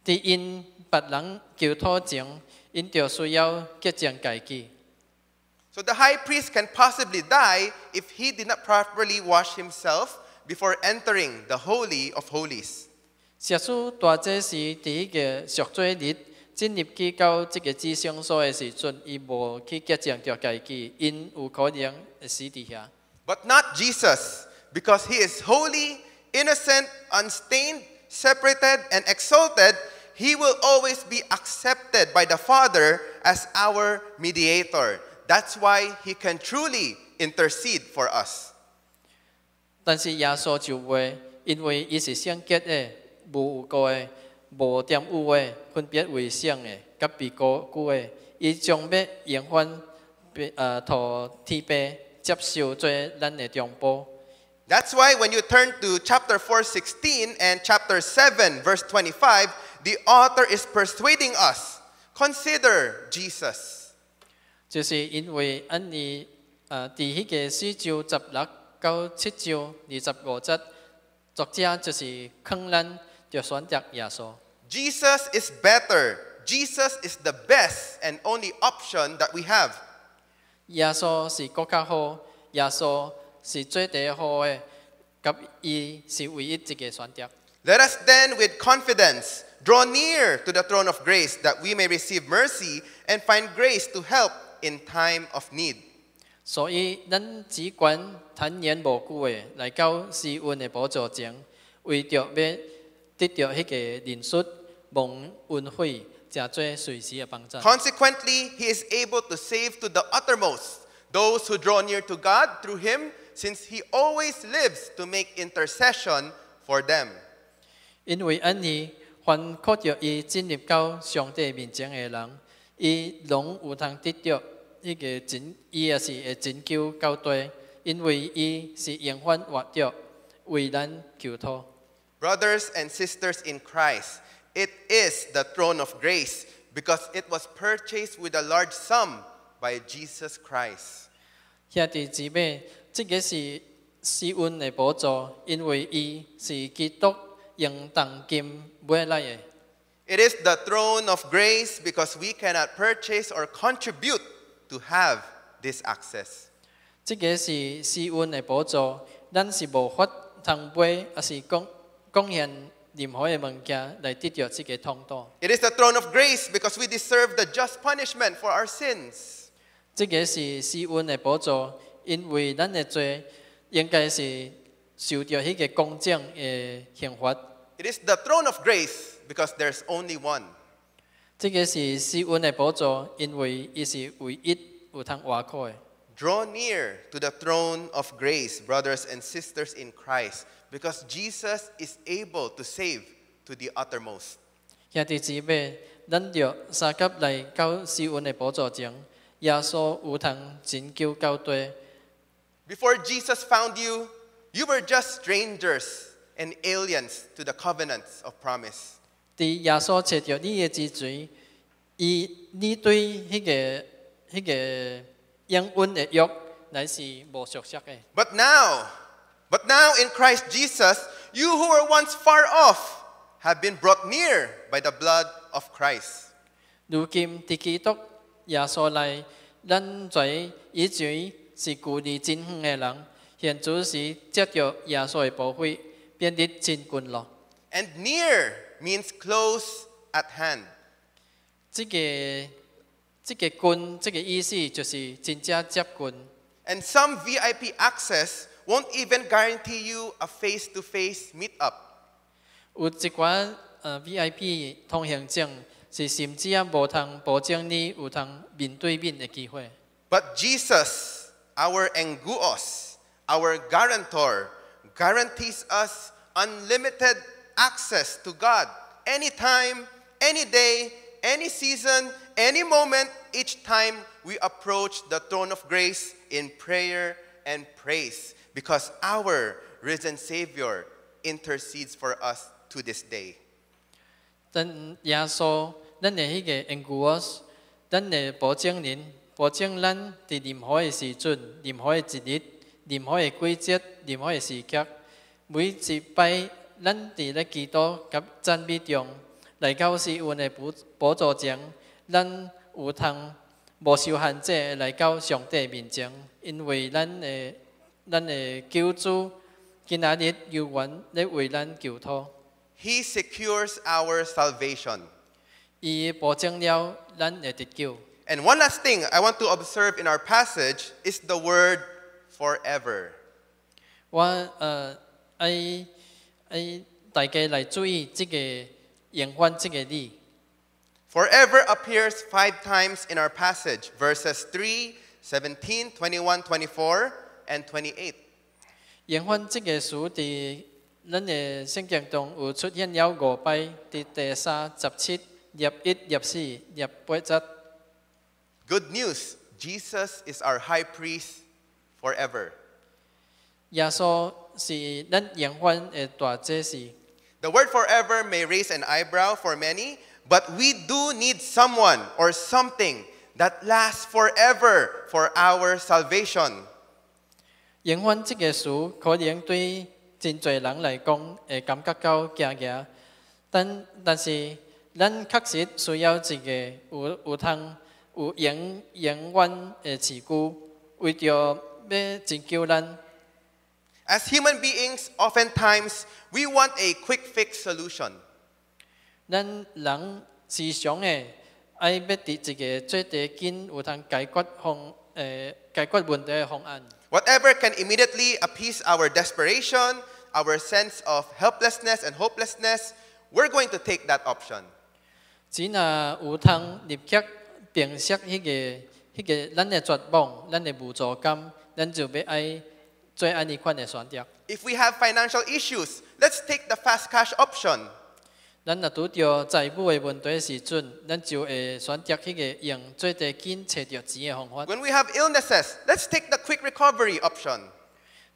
E: 伫因别人求祷前，因就需要洁净家己。
D: So the high priest can possibly die if he did not properly wash himself before entering the Holy of Holies.
E: 实属大祭司伫迄个赎罪日进入去到即个至圣所的时阵，伊无去洁净着家己，因有可能会死伫遐。
D: But not Jesus, because he is holy, innocent, unstained, separated, and exalted. He will always be accepted by the Father as our mediator. That's why he can truly intercede for us.
E: 但是耶稣就话，因为伊是圣洁的、 無有過的、无玷污的、分別為聖的、甲被高舉的，伊将要延缓被呃，互天父接受做咱的中保。
D: That's why when you turn to chapter 4, 16 and chapter 7, verse 25, the author is persuading us consider Jesus.
E: 就是因為按尼呃，第一個四章十六到七章二十五節，作者就是勸咱 就选择耶稣。
D: Jesus is better. Jesus is the best and only option that we have.
E: 耶稣是更较好，耶稣是最第好的，甲伊是唯一一个选择。
D: Let us then, with confidence, draw near to the throne of grace that we may receive mercy and find grace to help in time of need.
E: 所以，咱只管坦然无惧的来到施恩的宝座前，为着要 得到迄個憐恤、蒙恩惠，誠做随时的帮助。
D: Consequently, he is able to save to the uttermost those who draw near to God through him, since he always lives to make intercession for them.
E: 因为安尼，凡靠着伊进入到上帝面前的人，伊拢有通得到迄个拯，伊也是会拯救到底，因为伊是永远活着，为咱求托。
D: Brothers and sisters in Christ, it is the throne of grace because it was purchased with a large sum by Jesus Christ.
E: 兄弟姊妹，这个是施恩的宝座，因为伊是基督用重金买来的。
D: It is the throne of grace because we cannot purchase or contribute to have this access.
E: 这个是施恩的宝座，咱是无法通买，也是贡 贡献任何的物件来得到这个通道。
D: It is the throne of grace because we deserve the just punishment for our sins.
E: 这个是施恩的宝座，因为咱的罪应该是受到迄个公正的刑罚。
D: It is the throne of grace because there's only one.
E: 这个是施恩的宝座，因为伊是唯一有通活靠的。
D: Draw near to the throne of grace, brothers and sisters in Christ, because Jesus is able to save to the uttermost.
E: 兄弟姊妹，咱着三甲来到施恩的宝座前，耶稣有通拯救到底。
D: Before Jesus found you, you were just strangers and aliens to the covenants of promise.
E: 伫耶稣找着你的之前，伊你对迄、个迄、个 应允的约乃是无熟悉的。
D: But now, but now in Christ Jesus, you who were once far off have been brought near by the blood of Christ.
E: 如今伫基督耶稣内，咱在以前是距离真远的人，现主是接着耶稣的保护，变得真近咯。
D: And near means close at hand.
E: 这个 这个近，这个意思就是真正接近。
D: And some VIP access won't even guarantee you a face to face meetup.
E: 有一寡呃 VIP 通行证是甚至啊无通保证你有通面对面的机会。
D: But Jesus, our enguos, our guarantor, guarantees us unlimited access to God anytime, any day, any season, any moment, each time we approach the throne of grace in prayer and praise because our risen Savior intercedes for us to this day.
E: 咱耶稣，咱的迄个恩故，咱的保证人，保证咱伫任何的时阵、任何的一日、任何的季节、任何的时刻，每一摆咱伫咧基督甲赞美中，来到是阮的宝宝座前， 咱有通无受限制来到上帝面前，因为咱的咱的救主今仔日有緣咧为咱求托。
D: He secures our salvation.
E: 伊保证了咱的得救。
D: And one last thing I want to observe in our passage is the word forever.
E: 我呃愛愛大家来注意这个，延缓这个字。
D: Forever appears five times in our passage verses 3, 17, 21, 24, and 28.
E: 永远这个词伫咱的圣经中有出现了五摆，伫第三、十七、廿一、廿四、廿八节。
D: Good news Jesus is our high priest forever.
E: 耶稣是咱永远的大祭司。
D: The word forever may raise an eyebrow for many, but we do need someone or something that lasts forever for our salvation.
E: 永远这个词可能对真济人来讲会感觉到惊惊，但但是咱确实需要一个有有通有永永远的持久，为着要拯救咱。
D: As human beings, oftentimes we want a quick fix solution.
E: 咱人时常的爱要伫一个最低紧有通解决方诶解决问题的方案。
D: Whatever can immediately appease our desperation, our sense of helplessness and hopelessness, we're going to take that option.
E: 只若有通立刻平息迄、个迄、个咱的绝望、咱的无助感，咱就要爱做安尼款的选择。
D: If we have financial issues, let's take the fast cash option.
E: 咱若拄着财务的问题的时阵，咱就会选择迄个用最低紧找着钱的方法。
D: When we have illnesses, let's take the quick recovery option.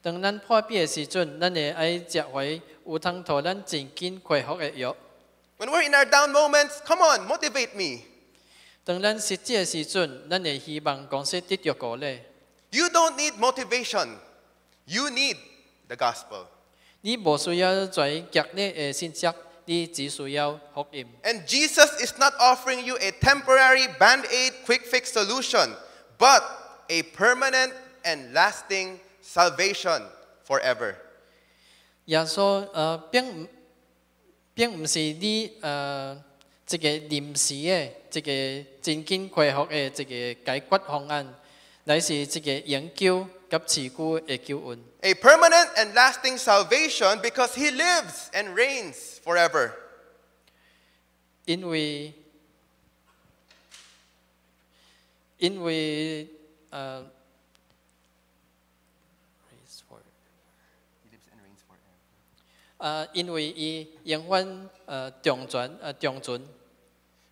E: 当咱破病的时阵，咱会爱食回有通互咱真紧恢复的药。
D: When we're in our down moments, come on, motivate me.
E: 当咱失志的时阵，咱会希望公司得着鼓励。
D: You don't need motivation. You need the gospel.
E: 你无需要在激励的信息， 你只需要福音。
D: And Jesus is not offering you a temporary band aid quick fix solution, but a permanent and lasting salvation forever.
E: 耶稣呃并唔并唔是你呃一个临时的、一个真紧恢复的一个解决方案，乃是一个永久及持久的救恩。
D: A permanent and lasting salvation because he lives and reigns forever.
E: 因为因为呃。呃，因为伊永远呃长存呃长存。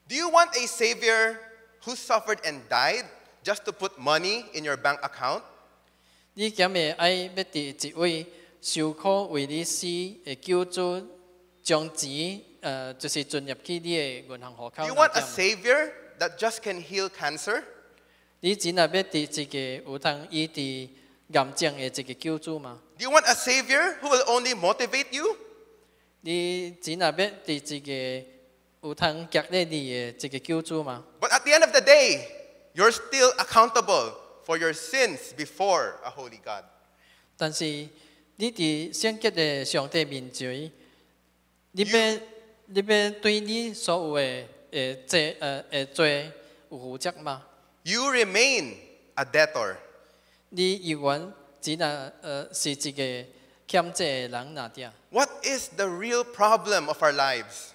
D: Do you want a savior who suffered and died just to put money in your bank account?
E: 你敢会爱要伫一位受苦为你死的救主，将钱呃就是进入去你的银行户
D: Do
E: 口
D: you
E: 内
D: want a
E: 点？
D: savior that just can heal cancer?
E: 你真系要伫一个有通医治癌症的一个救主吗？
D: Do you want a savior who will only motivate you?
E: 你真系要伫一个有通激励你的一个救主吗？
D: But at the end of the day, you're still accountable for your sins before a holy God.
E: 但是你伫圣洁的上帝面前，你要你要对你所有的诶罪呃诶罪有负责吗？
D: You remain a debtor.
E: 你永远只那呃是一个欠债的人那点。
D: What is the real problem of our lives?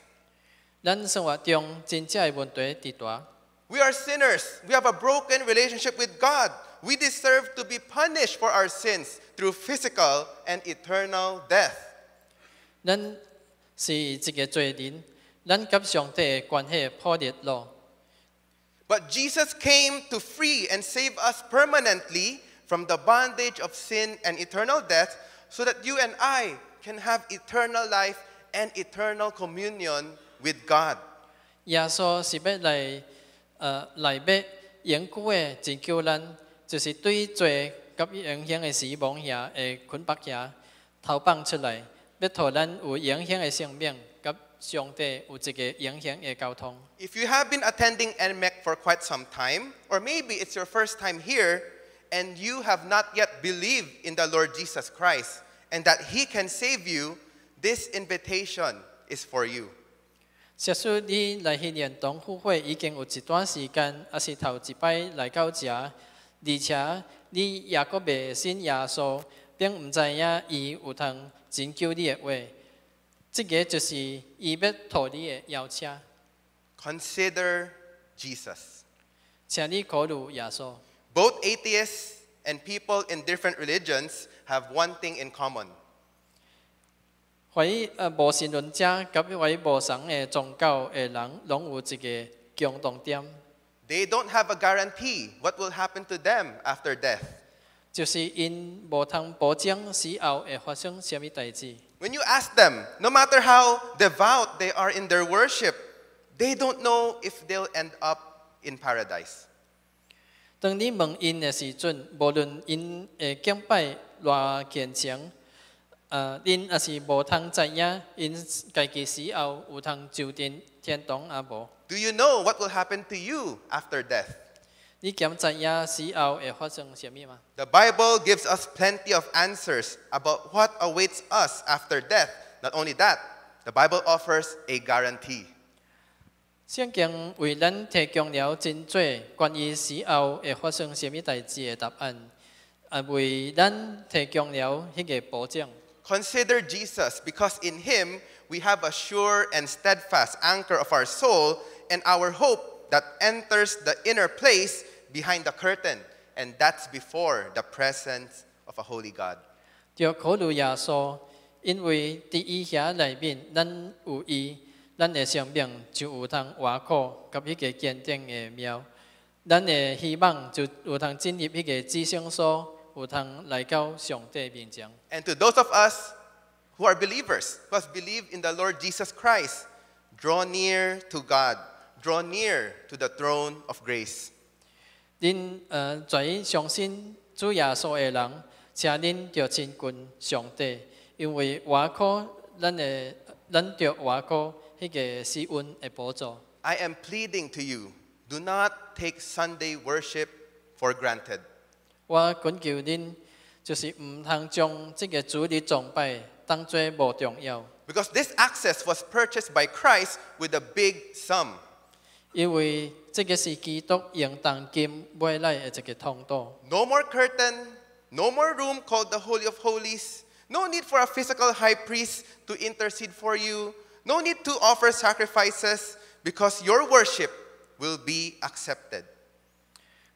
E: 咱生活中真正的问题伫大，
D: We are sinners. We have a broken relationship with God. We deserve to be punished for our sins through physical and eternal death.
E: 咱是一个罪人，咱甲上帝的关系破裂咯。
D: But Jesus came to free and save us permanently from the bondage of sin and eternal death so that you and I can have eternal life and eternal communion with God.
E: 耶稣是要来 呃来要永久的拯救咱，就是对罪及影响的死亡遐的捆绑遐投放出来，要互咱有影响的生命，及上帝有一个影响的交通。
D: If you have been attending NMEC for quite some time, or maybe it's your first time here, and you have not yet believed in the Lord Jesus Christ and that He can save you, this invitation is for you.
E: 假使你来去年東府會已经有一段时间，也是头一摆来到遮，而且你也阁未信耶稣，并毋知影伊有通拯救你的話，這個就是伊要托你的邀请
D: ，Consider Jesus.
E: 请你考虑耶稣。
D: Both atheists and people in different religions have one thing in common
E: 怀呃无神论者及怀无神的宗教的人，拢有一个共同点，
D: they don't have a guarantee what will happen to them after death.
E: 就是因无通保证死后会发生什么代志。
D: When you ask them, no matter how devout they are in their worship, they don't know if they'll end up in paradise.
E: 当你问因的时阵，无论因的敬拜偌虔诚， 呃，因也是无通知影因家己死后有通就天天堂啊无。
D: Do you know what will happen to you after death?
E: 你敢知影死后会发生什么吗
D: ？The Bible gives us plenty of answers about what awaits us after death. Not only that, the Bible offers a guarantee.
E: 圣经为咱提供了真多关于死后会发生什么代志的答案，啊，為咱提供了迄个保證。
D: Consider Jesus because in him we have a sure and steadfast anchor of our soul and our hope that enters the inner place behind the curtain, and that's before the presence of a holy God.
E: 着考虑耶稣，因为伫伊遐内面，咱有伊， 咱的生命就有通活靠甲迄个坚定的苗。咱的希望就有通进入迄个至圣所， 有通来到上帝面前。
D: And to those of us who are believers, who has believed in the Lord Jesus Christ, draw near to God, draw near to the throne of grace.
E: 恁呃，在于相信主耶稣的人，请恁着亲近上帝，因为活靠咱的咱着活靠迄个施恩的宝座。
D: I am pleading to you, do not take Sunday worship for granted.
E: 我恳求恁，就是毋通将即个主日崇拜当做无重要，
D: Because this access was purchased by Christ with a big sum.
E: 因为即个是基督用当金买来的一个通道。
D: No more curtain, no more room called the Holy of Holies, no need for a physical high priest to intercede for you, no need to offer sacrifices because your worship will be accepted.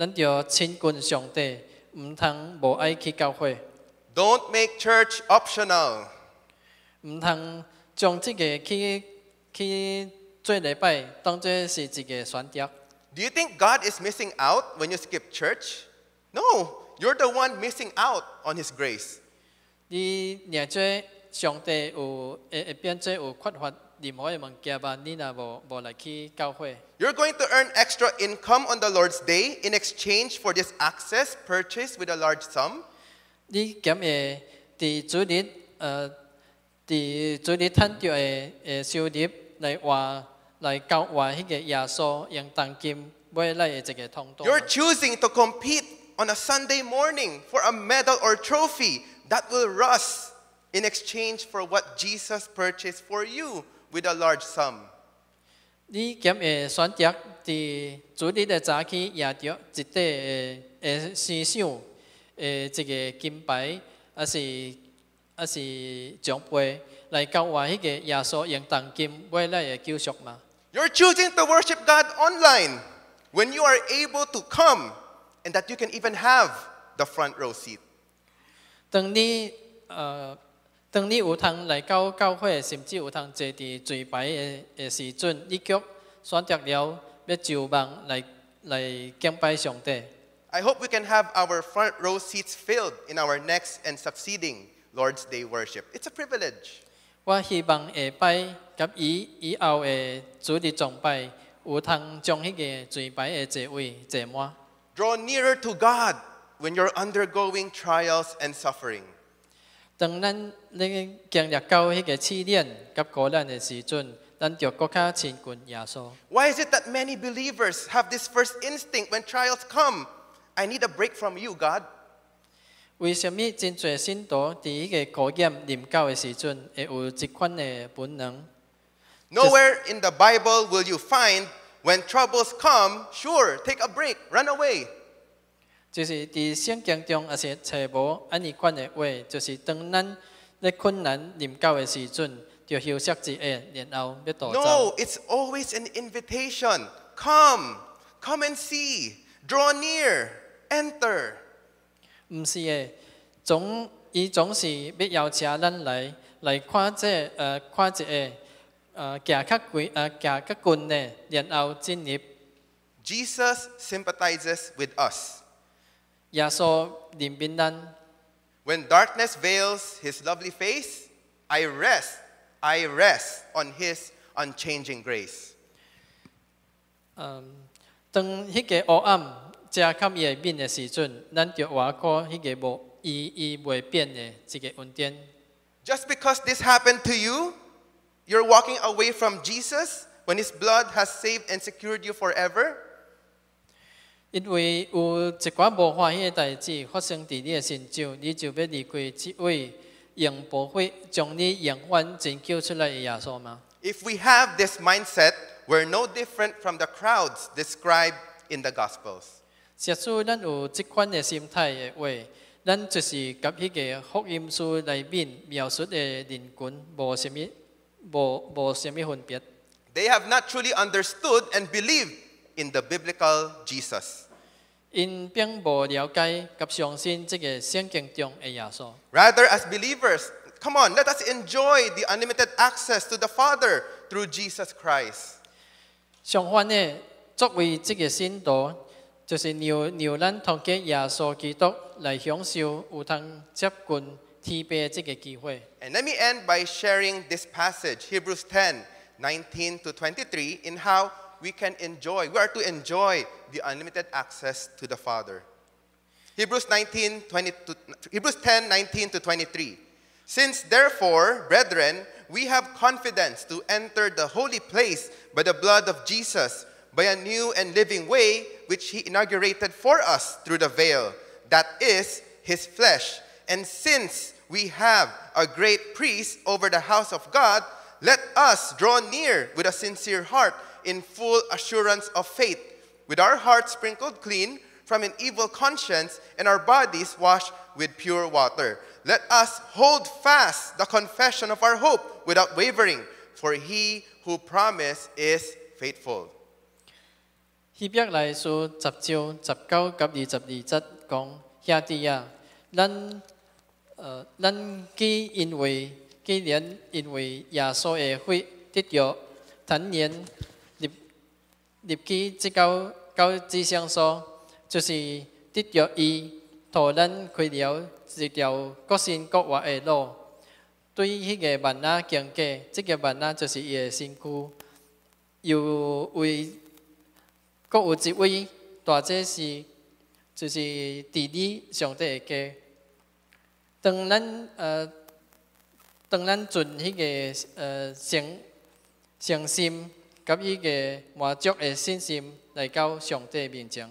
E: 咱着亲近上帝，毋通无爱去教会，
D: Don't make church optional.
E: 毋通将即个去去做礼拜当做是一个选择。
D: Do you think God is missing out when you skip church? No, you're the one missing out on His grace.
E: 你若做上帝有会会变做有缺乏
D: you're going to earn extra income on the Lord's Day in exchange for this access purchase with a large sum. You're choosing to compete on a Sunday morning for a medal or trophy that will rust in exchange for what Jesus purchased for you with a large sum. You're choosing to worship God online when you are able to come and that you can even have the front row seat.
E: 呃，当你有通来到教会，甚至有通坐伫最牌的的时阵，你却选择了要就望来来敬拜上帝。
D: I hope we can have our front row seats filled in our next and succeeding Lord's Day worship. It's a privilege.
E: 我希望下摆甲以以后的主日崇拜，有通将迄个最牌的座位坐满。
D: Draw nearer to God when you're undergoing trials and suffering.
E: 当咱咧经历到迄个试炼甲苦难的时阵，咱就更加亲近耶稣。
D: Why is it that many believers have this first instinct when trials come? I need a break from you, God.
E: 为什么真侪信徒伫迄个考验临到的时阵，会有即款的本能？
D: Nowhere in the Bible will you find when troubles come, sure, take a break, run away.
E: 就是伫圣经中也是找无安尼款的话，就是当咱咧困难临到的时阵，就休息一下，然后要倒走。
D: No, it's always an invitation. Come, come and see, draw near, enter.
E: 毋是的，总伊总是要邀请咱来来看这呃看一下呃行较贵呃行较近的，然后进入
D: Jesus sympathizes with us.
E: 耶稣临面咱。
D: When darkness veils his lovely face, I rest, I rest on his unchanging grace.
E: 嗯，当迄个黑暗遮较伊的面的时阵，咱就活过迄个无伊伊袂变的一个恩典。
D: Just because this happened to you, you're walking away from Jesus when his blood has saved and secured you forever?
E: 因为有一寡无欢喜的代志发生伫你的身上，你就要离开即位用宝血将你永远拯救出来的耶稣吗？
D: If we have this mindset, were no different from the crowds described in the Gospels.
E: 假使咱有即款嘅心态嘅话，咱就是甲迄个福音书内面描述嘅人群无什物无无什物分别。
D: They have not truly understood and believed in the biblical Jesus.
E: 因并无了解甲相信即个圣经中嘅耶稣。
D: Rather, as believers, come on, let us enjoy the unlimited access to the Father through Jesus Christ.
E: 相反呢，作为即个信徒，就是让让咱同嘅耶稣基督来享受有通接近天父即个机会。
D: And let me end by sharing this passage, Hebrews 10 19 to 23, in how we can enjoy, we are to enjoy the unlimited access to the Father. Hebrews 19, 20 to, Hebrews 10 19 to 23. Since therefore, brethren, we have confidence to enter the holy place by the blood of Jesus, by a new and living way which he inaugurated for us through the veil, that is his flesh. And since we have a great priest over the house of God, let us draw near with a sincere heart in full assurance of faith, with our hearts sprinkled clean from an evil conscience and our bodies washed with pure water. Let us hold fast the confession of our hope without wavering, for he who promised is faithful.
E: 希伯来书十章十九及二十二节讲：兄弟啊，咱呃咱既因为既然因为耶稣嘅血得着坦然 入去即交交智商所，就是得着伊，予咱开了一条各生各活的路。对迄个万啊境界，即个万啊，就是伊个身躯又为各有一位大姐，是就是地理上第二家。当咱呃，当咱存迄个呃，诚诚心。甲迄个满足嘅信心来到上帝面前。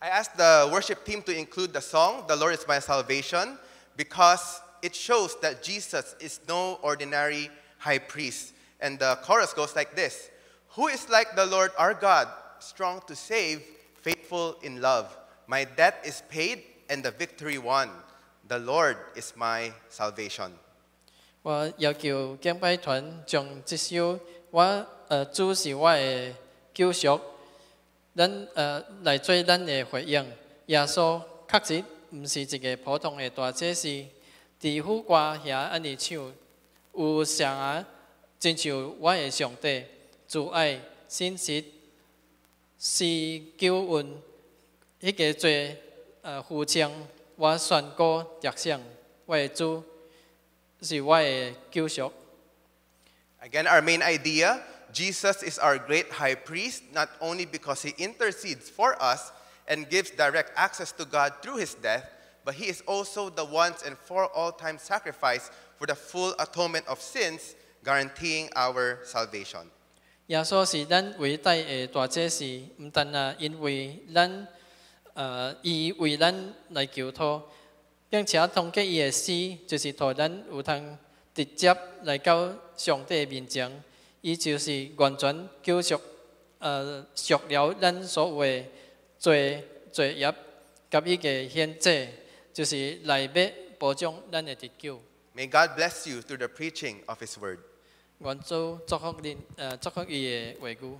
D: I asked the worship team to include the song, The Lord is My Salvation, because it shows that Jesus is no ordinary high priest. And the chorus goes like this Who is like the Lord our God, strong to save, faithful in love? My debt is paid and the victory won. The Lord is my salvation.
E: 我要求敬拜团将这首我 呃主是我的救赎，咱呃来做咱的回应。耶稣确实毋是一个普通的大祭司，伫副歌遐安尼唱，有上啊，親像我的上帝，主爱信實是救恩，迄、个做呃父親，我宣告着想，我的主。是我的救赎。
D: Again, our main idea Jesus is our great high priest, not only because he intercedes for us and gives direct access to God through his death, but he is also the once and for all time sacrifice for the full atonement of sins, guaranteeing our salvation.
E: 耶稣是咱伟大的大祭司，毋但啊，因为咱呃，伊为咱来求祷，并且通过伊的死，就是互咱有通直接来到上帝面前， 伊就是完全救赎呃赎了咱所有的罪罪业，甲伊嘅限制，就是来要保障咱嘅得救。
D: May God bless you through the preaching of his word.
E: 愿主祝福恁呃祝福伊的話語。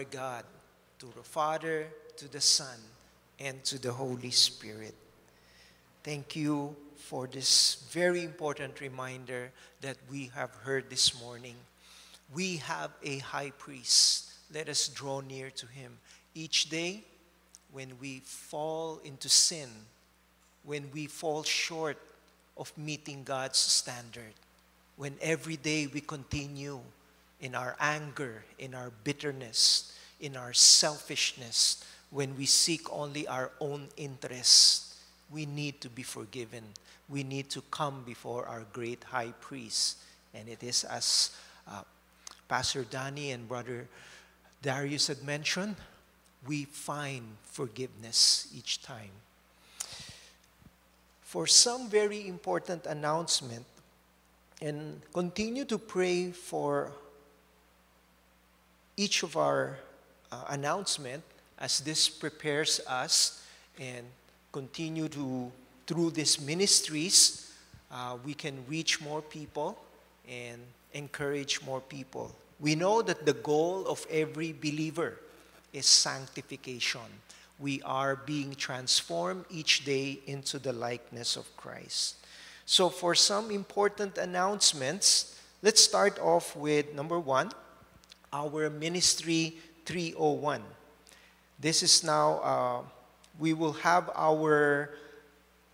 C: Our God, to the Father, to the Son, and to the Holy Spirit. Thank you for this very important reminder that we have heard this morning. We have a high priest. Let us draw near to him. Each day, when we fall into sin, when we fall short of meeting God's standard, when every day we continue in our anger, in our bitterness, in our selfishness, when we seek only our own interests, we need to be forgiven. We need to come before our great high priest. And it is as uh, Pastor Danny and Brother Darius had mentioned, we find forgiveness each time. For some very important announcement, and continue to pray for each of our uh, announcement as this prepares us and continue to through these ministries uh, we can reach more people and encourage more people. We know that the goal of every believer is sanctification. We are being transformed each day into the likeness of christ. So for some important announcements let's start off with number one our ministry 301 this is now, uh, we will have our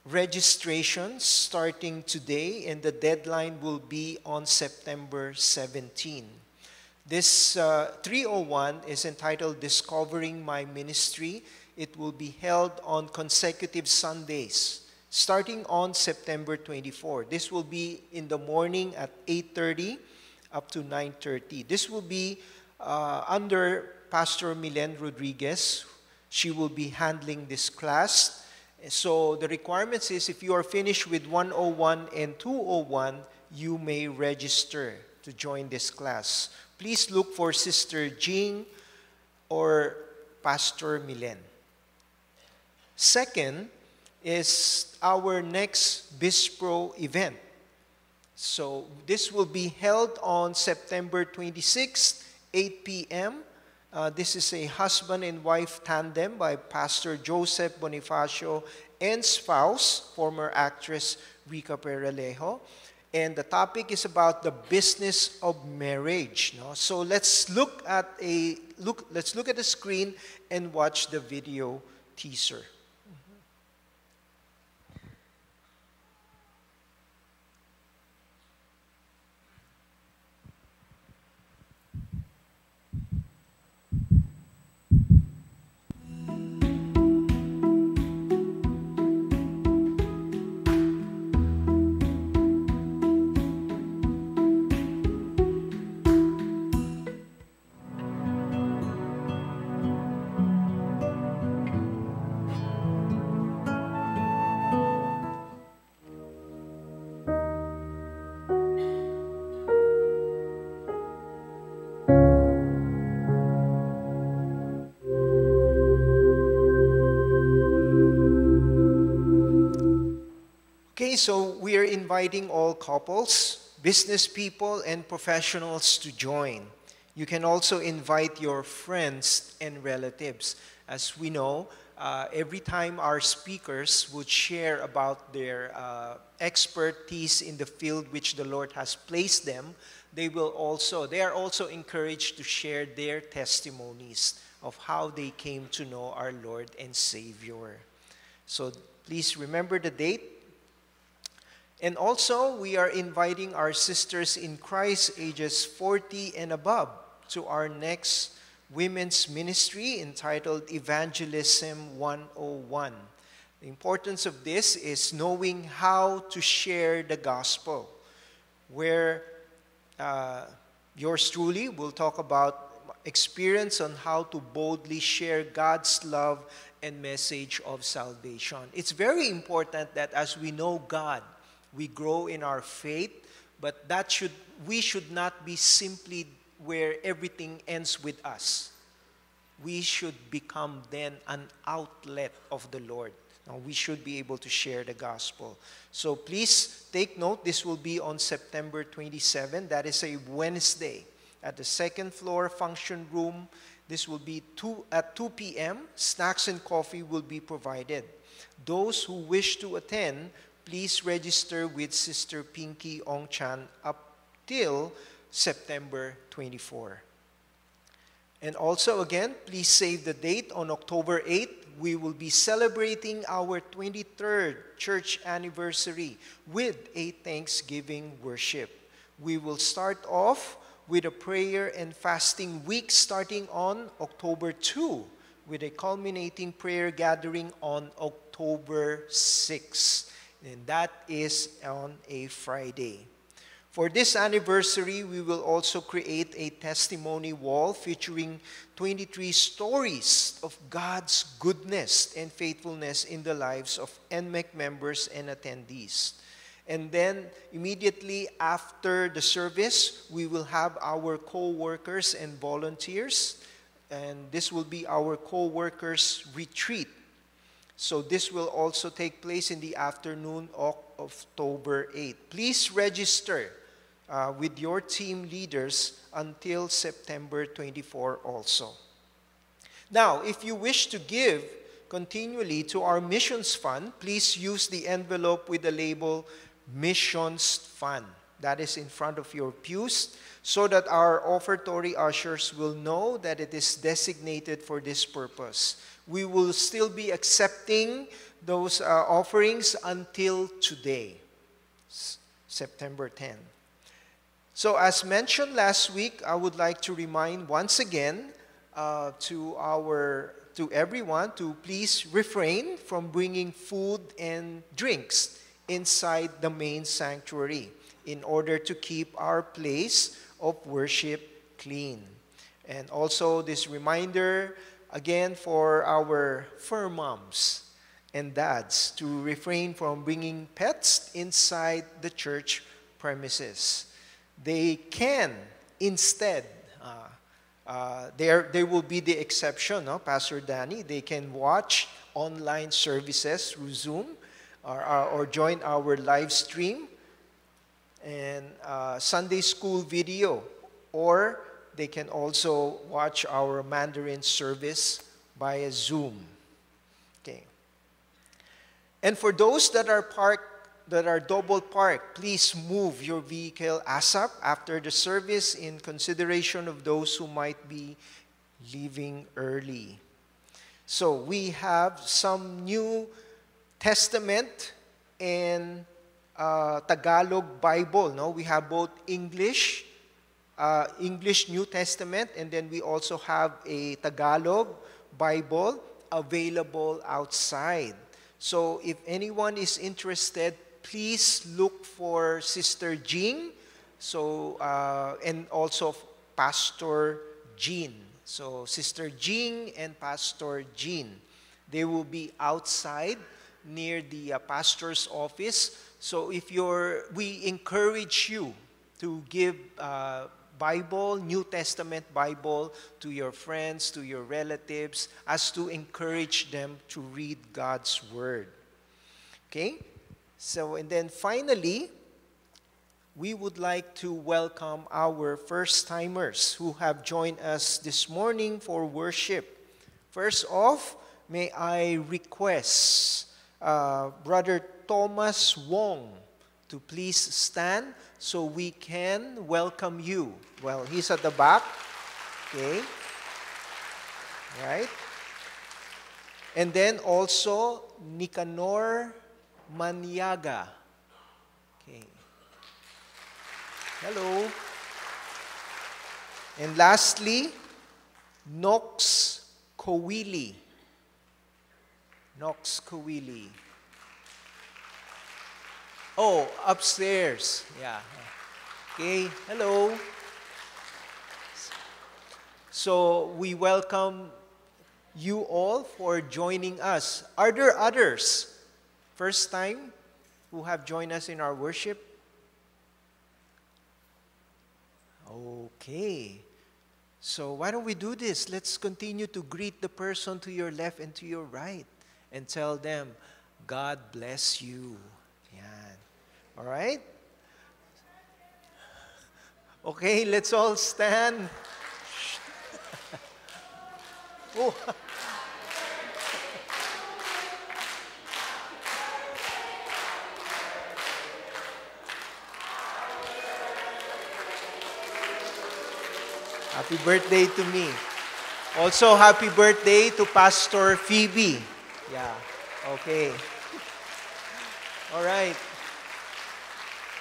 C: registrations starting today, and the deadline will be on September 17. This uh, 301 is entitled Discovering My Ministry. It will be held on consecutive Sundays starting on September 24. This will be in the morning at 8:30 up to 9:30. This will be uh, under Pastor Milen Rodriguez. She will be handling this class. So the requirements is if you are finished with 101 and 201, you may register to join this class. Please look for Sister Jing or Pastor Milen. Second is our next BizPro event. So this will be held on September 26th, 8 p.m. Uh, this is a husband and wife tandem by Pastor Joseph Bonifacio and spouse, former actress Rica Peralejo. And the topic is about the business of marriage. No? So let's look at a look. Let's look at the screen and watch the video teaser. So we are inviting all couples, business people, and professionals to join. You can also invite your friends and relatives. As we know, uh, every time our speakers would share about their uh, expertise in the field which the Lord has placed them, they will also, they are also encouraged to share their testimonies of how they came to know our Lord and Savior. So please remember the date, and also, we are inviting our sisters in Christ, ages 40 and above, to our next women's ministry entitled Evangelism 101. The importance of this is knowing how to share the gospel, where uh, yours truly will talk about experience on how to boldly share God's love and message of salvation. It's very important that as we know God, we grow in our faith, but that should we should not be simply where everything ends with us. We should become then an outlet of the Lord. Now, we should be able to share the gospel. So please take note, this will be on September 27. That is a Wednesday at the second floor function room. This will be two, at 2 p.m. Snacks and coffee will be provided. Those who wish to attend, please register with Sister Pinky Ong Chan up till September 24. And also, again, please save the date on October 8th. We will be celebrating our 23rd church anniversary with a Thanksgiving worship. We will start off with a prayer and fasting week starting on October 2 with a culminating prayer gathering on October 6. And that is on a Friday. For this anniversary, we will also create a testimony wall featuring 23 stories of God's goodness and faithfulness in the lives of NMEC members and attendees. And then immediately after the service, we will have our co-workers and volunteers. And this will be our co-workers retreat. So this will also take place in the afternoon of October 8th. Please register uh, with your team leaders until September 24 also. Now, if you wish to give continually to our missions fund, please use the envelope with the label Missions Fund. That is in front of your pews so that our offertory ushers will know that it is designated for this purpose. We will still be accepting those uh, offerings until today, September 10. So, as mentioned last week, I would like to remind once again uh, to our to everyone to please refrain from bringing food and drinks inside the main sanctuary in order to keep our place of worship clean. And also this reminder again for our fur moms and dads to refrain from bringing pets inside the church premises they can instead, uh, uh, will be the exception, no? Pastor Danny, they can watch online services through Zoom or, or, or join our live stream and uh, Sunday school video, or they can also watch our Mandarin service via Zoom. Okay. And for those that are parked that are double parked, please move your vehicle ASAP after the service in consideration of those who might be leaving early. So we have some New Testament and uh, Tagalog Bible. No, we have both English, uh, English New Testament, and then we also have a Tagalog Bible available outside. So if anyone is interested, please look for Sister Jean, so uh, and also Pastor Jean. So Sister Jean and Pastor Jean, they will be outside near the uh, pastor's office. So if you're, we encourage you to give uh, Bible, New Testament Bible to your friends, to your relatives, as to encourage them to read God's Word. Okay? So, and then finally, we would like to welcome our first timers who have joined us this morning for worship. First off, may I request uh, Brother Thomas Wong to please stand so we can welcome you. Well, he's at the back. Okay. Right? And then also Nicanor Maniaga. Okay. Hello. And lastly, Knox Kowili. Knox Kowili. Oh, upstairs. Yeah. Okay. Hello. So we welcome you all for joining us. Are there others? first time who have joined us in our worship? Okay. So why don't we do this? Let's continue to greet the person to your left and to your right and tell them, God bless you. All right? Okay, let's all stand. Oh. Happy birthday to me. Also, happy birthday to Pastor Phoebe. Yeah, okay. All right.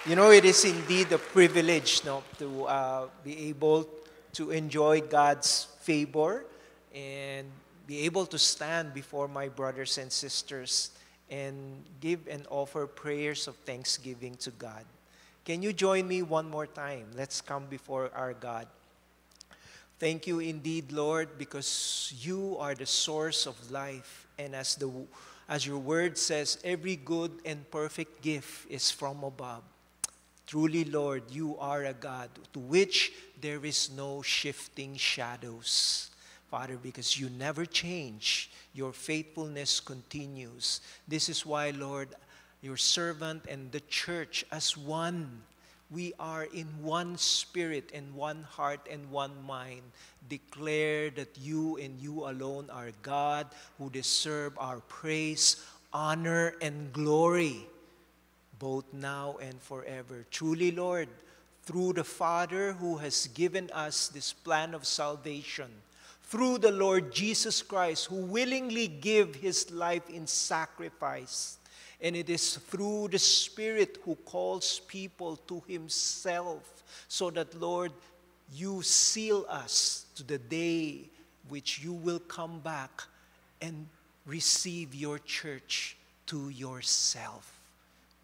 C: You know, it is indeed a privilege no, to uh, be able to enjoy God's favor and be able to stand before my brothers and sisters and give and offer prayers of thanksgiving to God. Can you join me one more time? Let's come before our God. Thank you indeed, Lord, because you are the source of life. And as, the, as your word says, every good and perfect gift is from above. Truly, Lord, you are a God to which there is no shifting shadows. Father, because you never change, your faithfulness continues. This is why, Lord, your servant and the church as one we are in one spirit and one heart and one mind. Declare that you and you alone are God who deserve our praise, honor, and glory, both now and forever. Truly, Lord, through the Father who has given us this plan of salvation, through the Lord Jesus Christ who willingly gave his life in sacrifice, and it is through the Spirit who calls people to Himself, so that, Lord, you seal us to the day which you will come back and receive your church to yourself.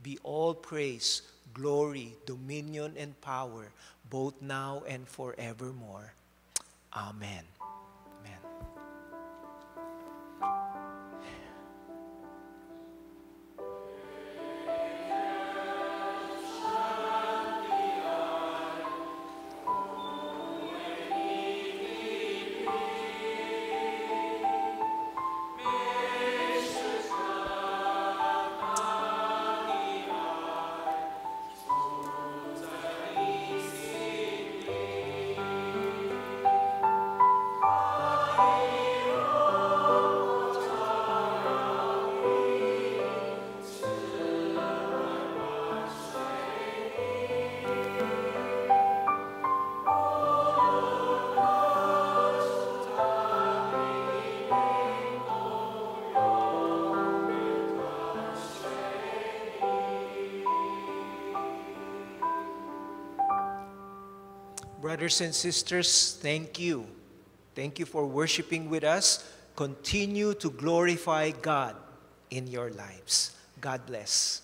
C: Be all praise, glory, dominion, and power, both now and forevermore. Amen. Brothers and sisters, thank you. Thank you for worshiping with us. Continue to glorify God in your lives. God bless.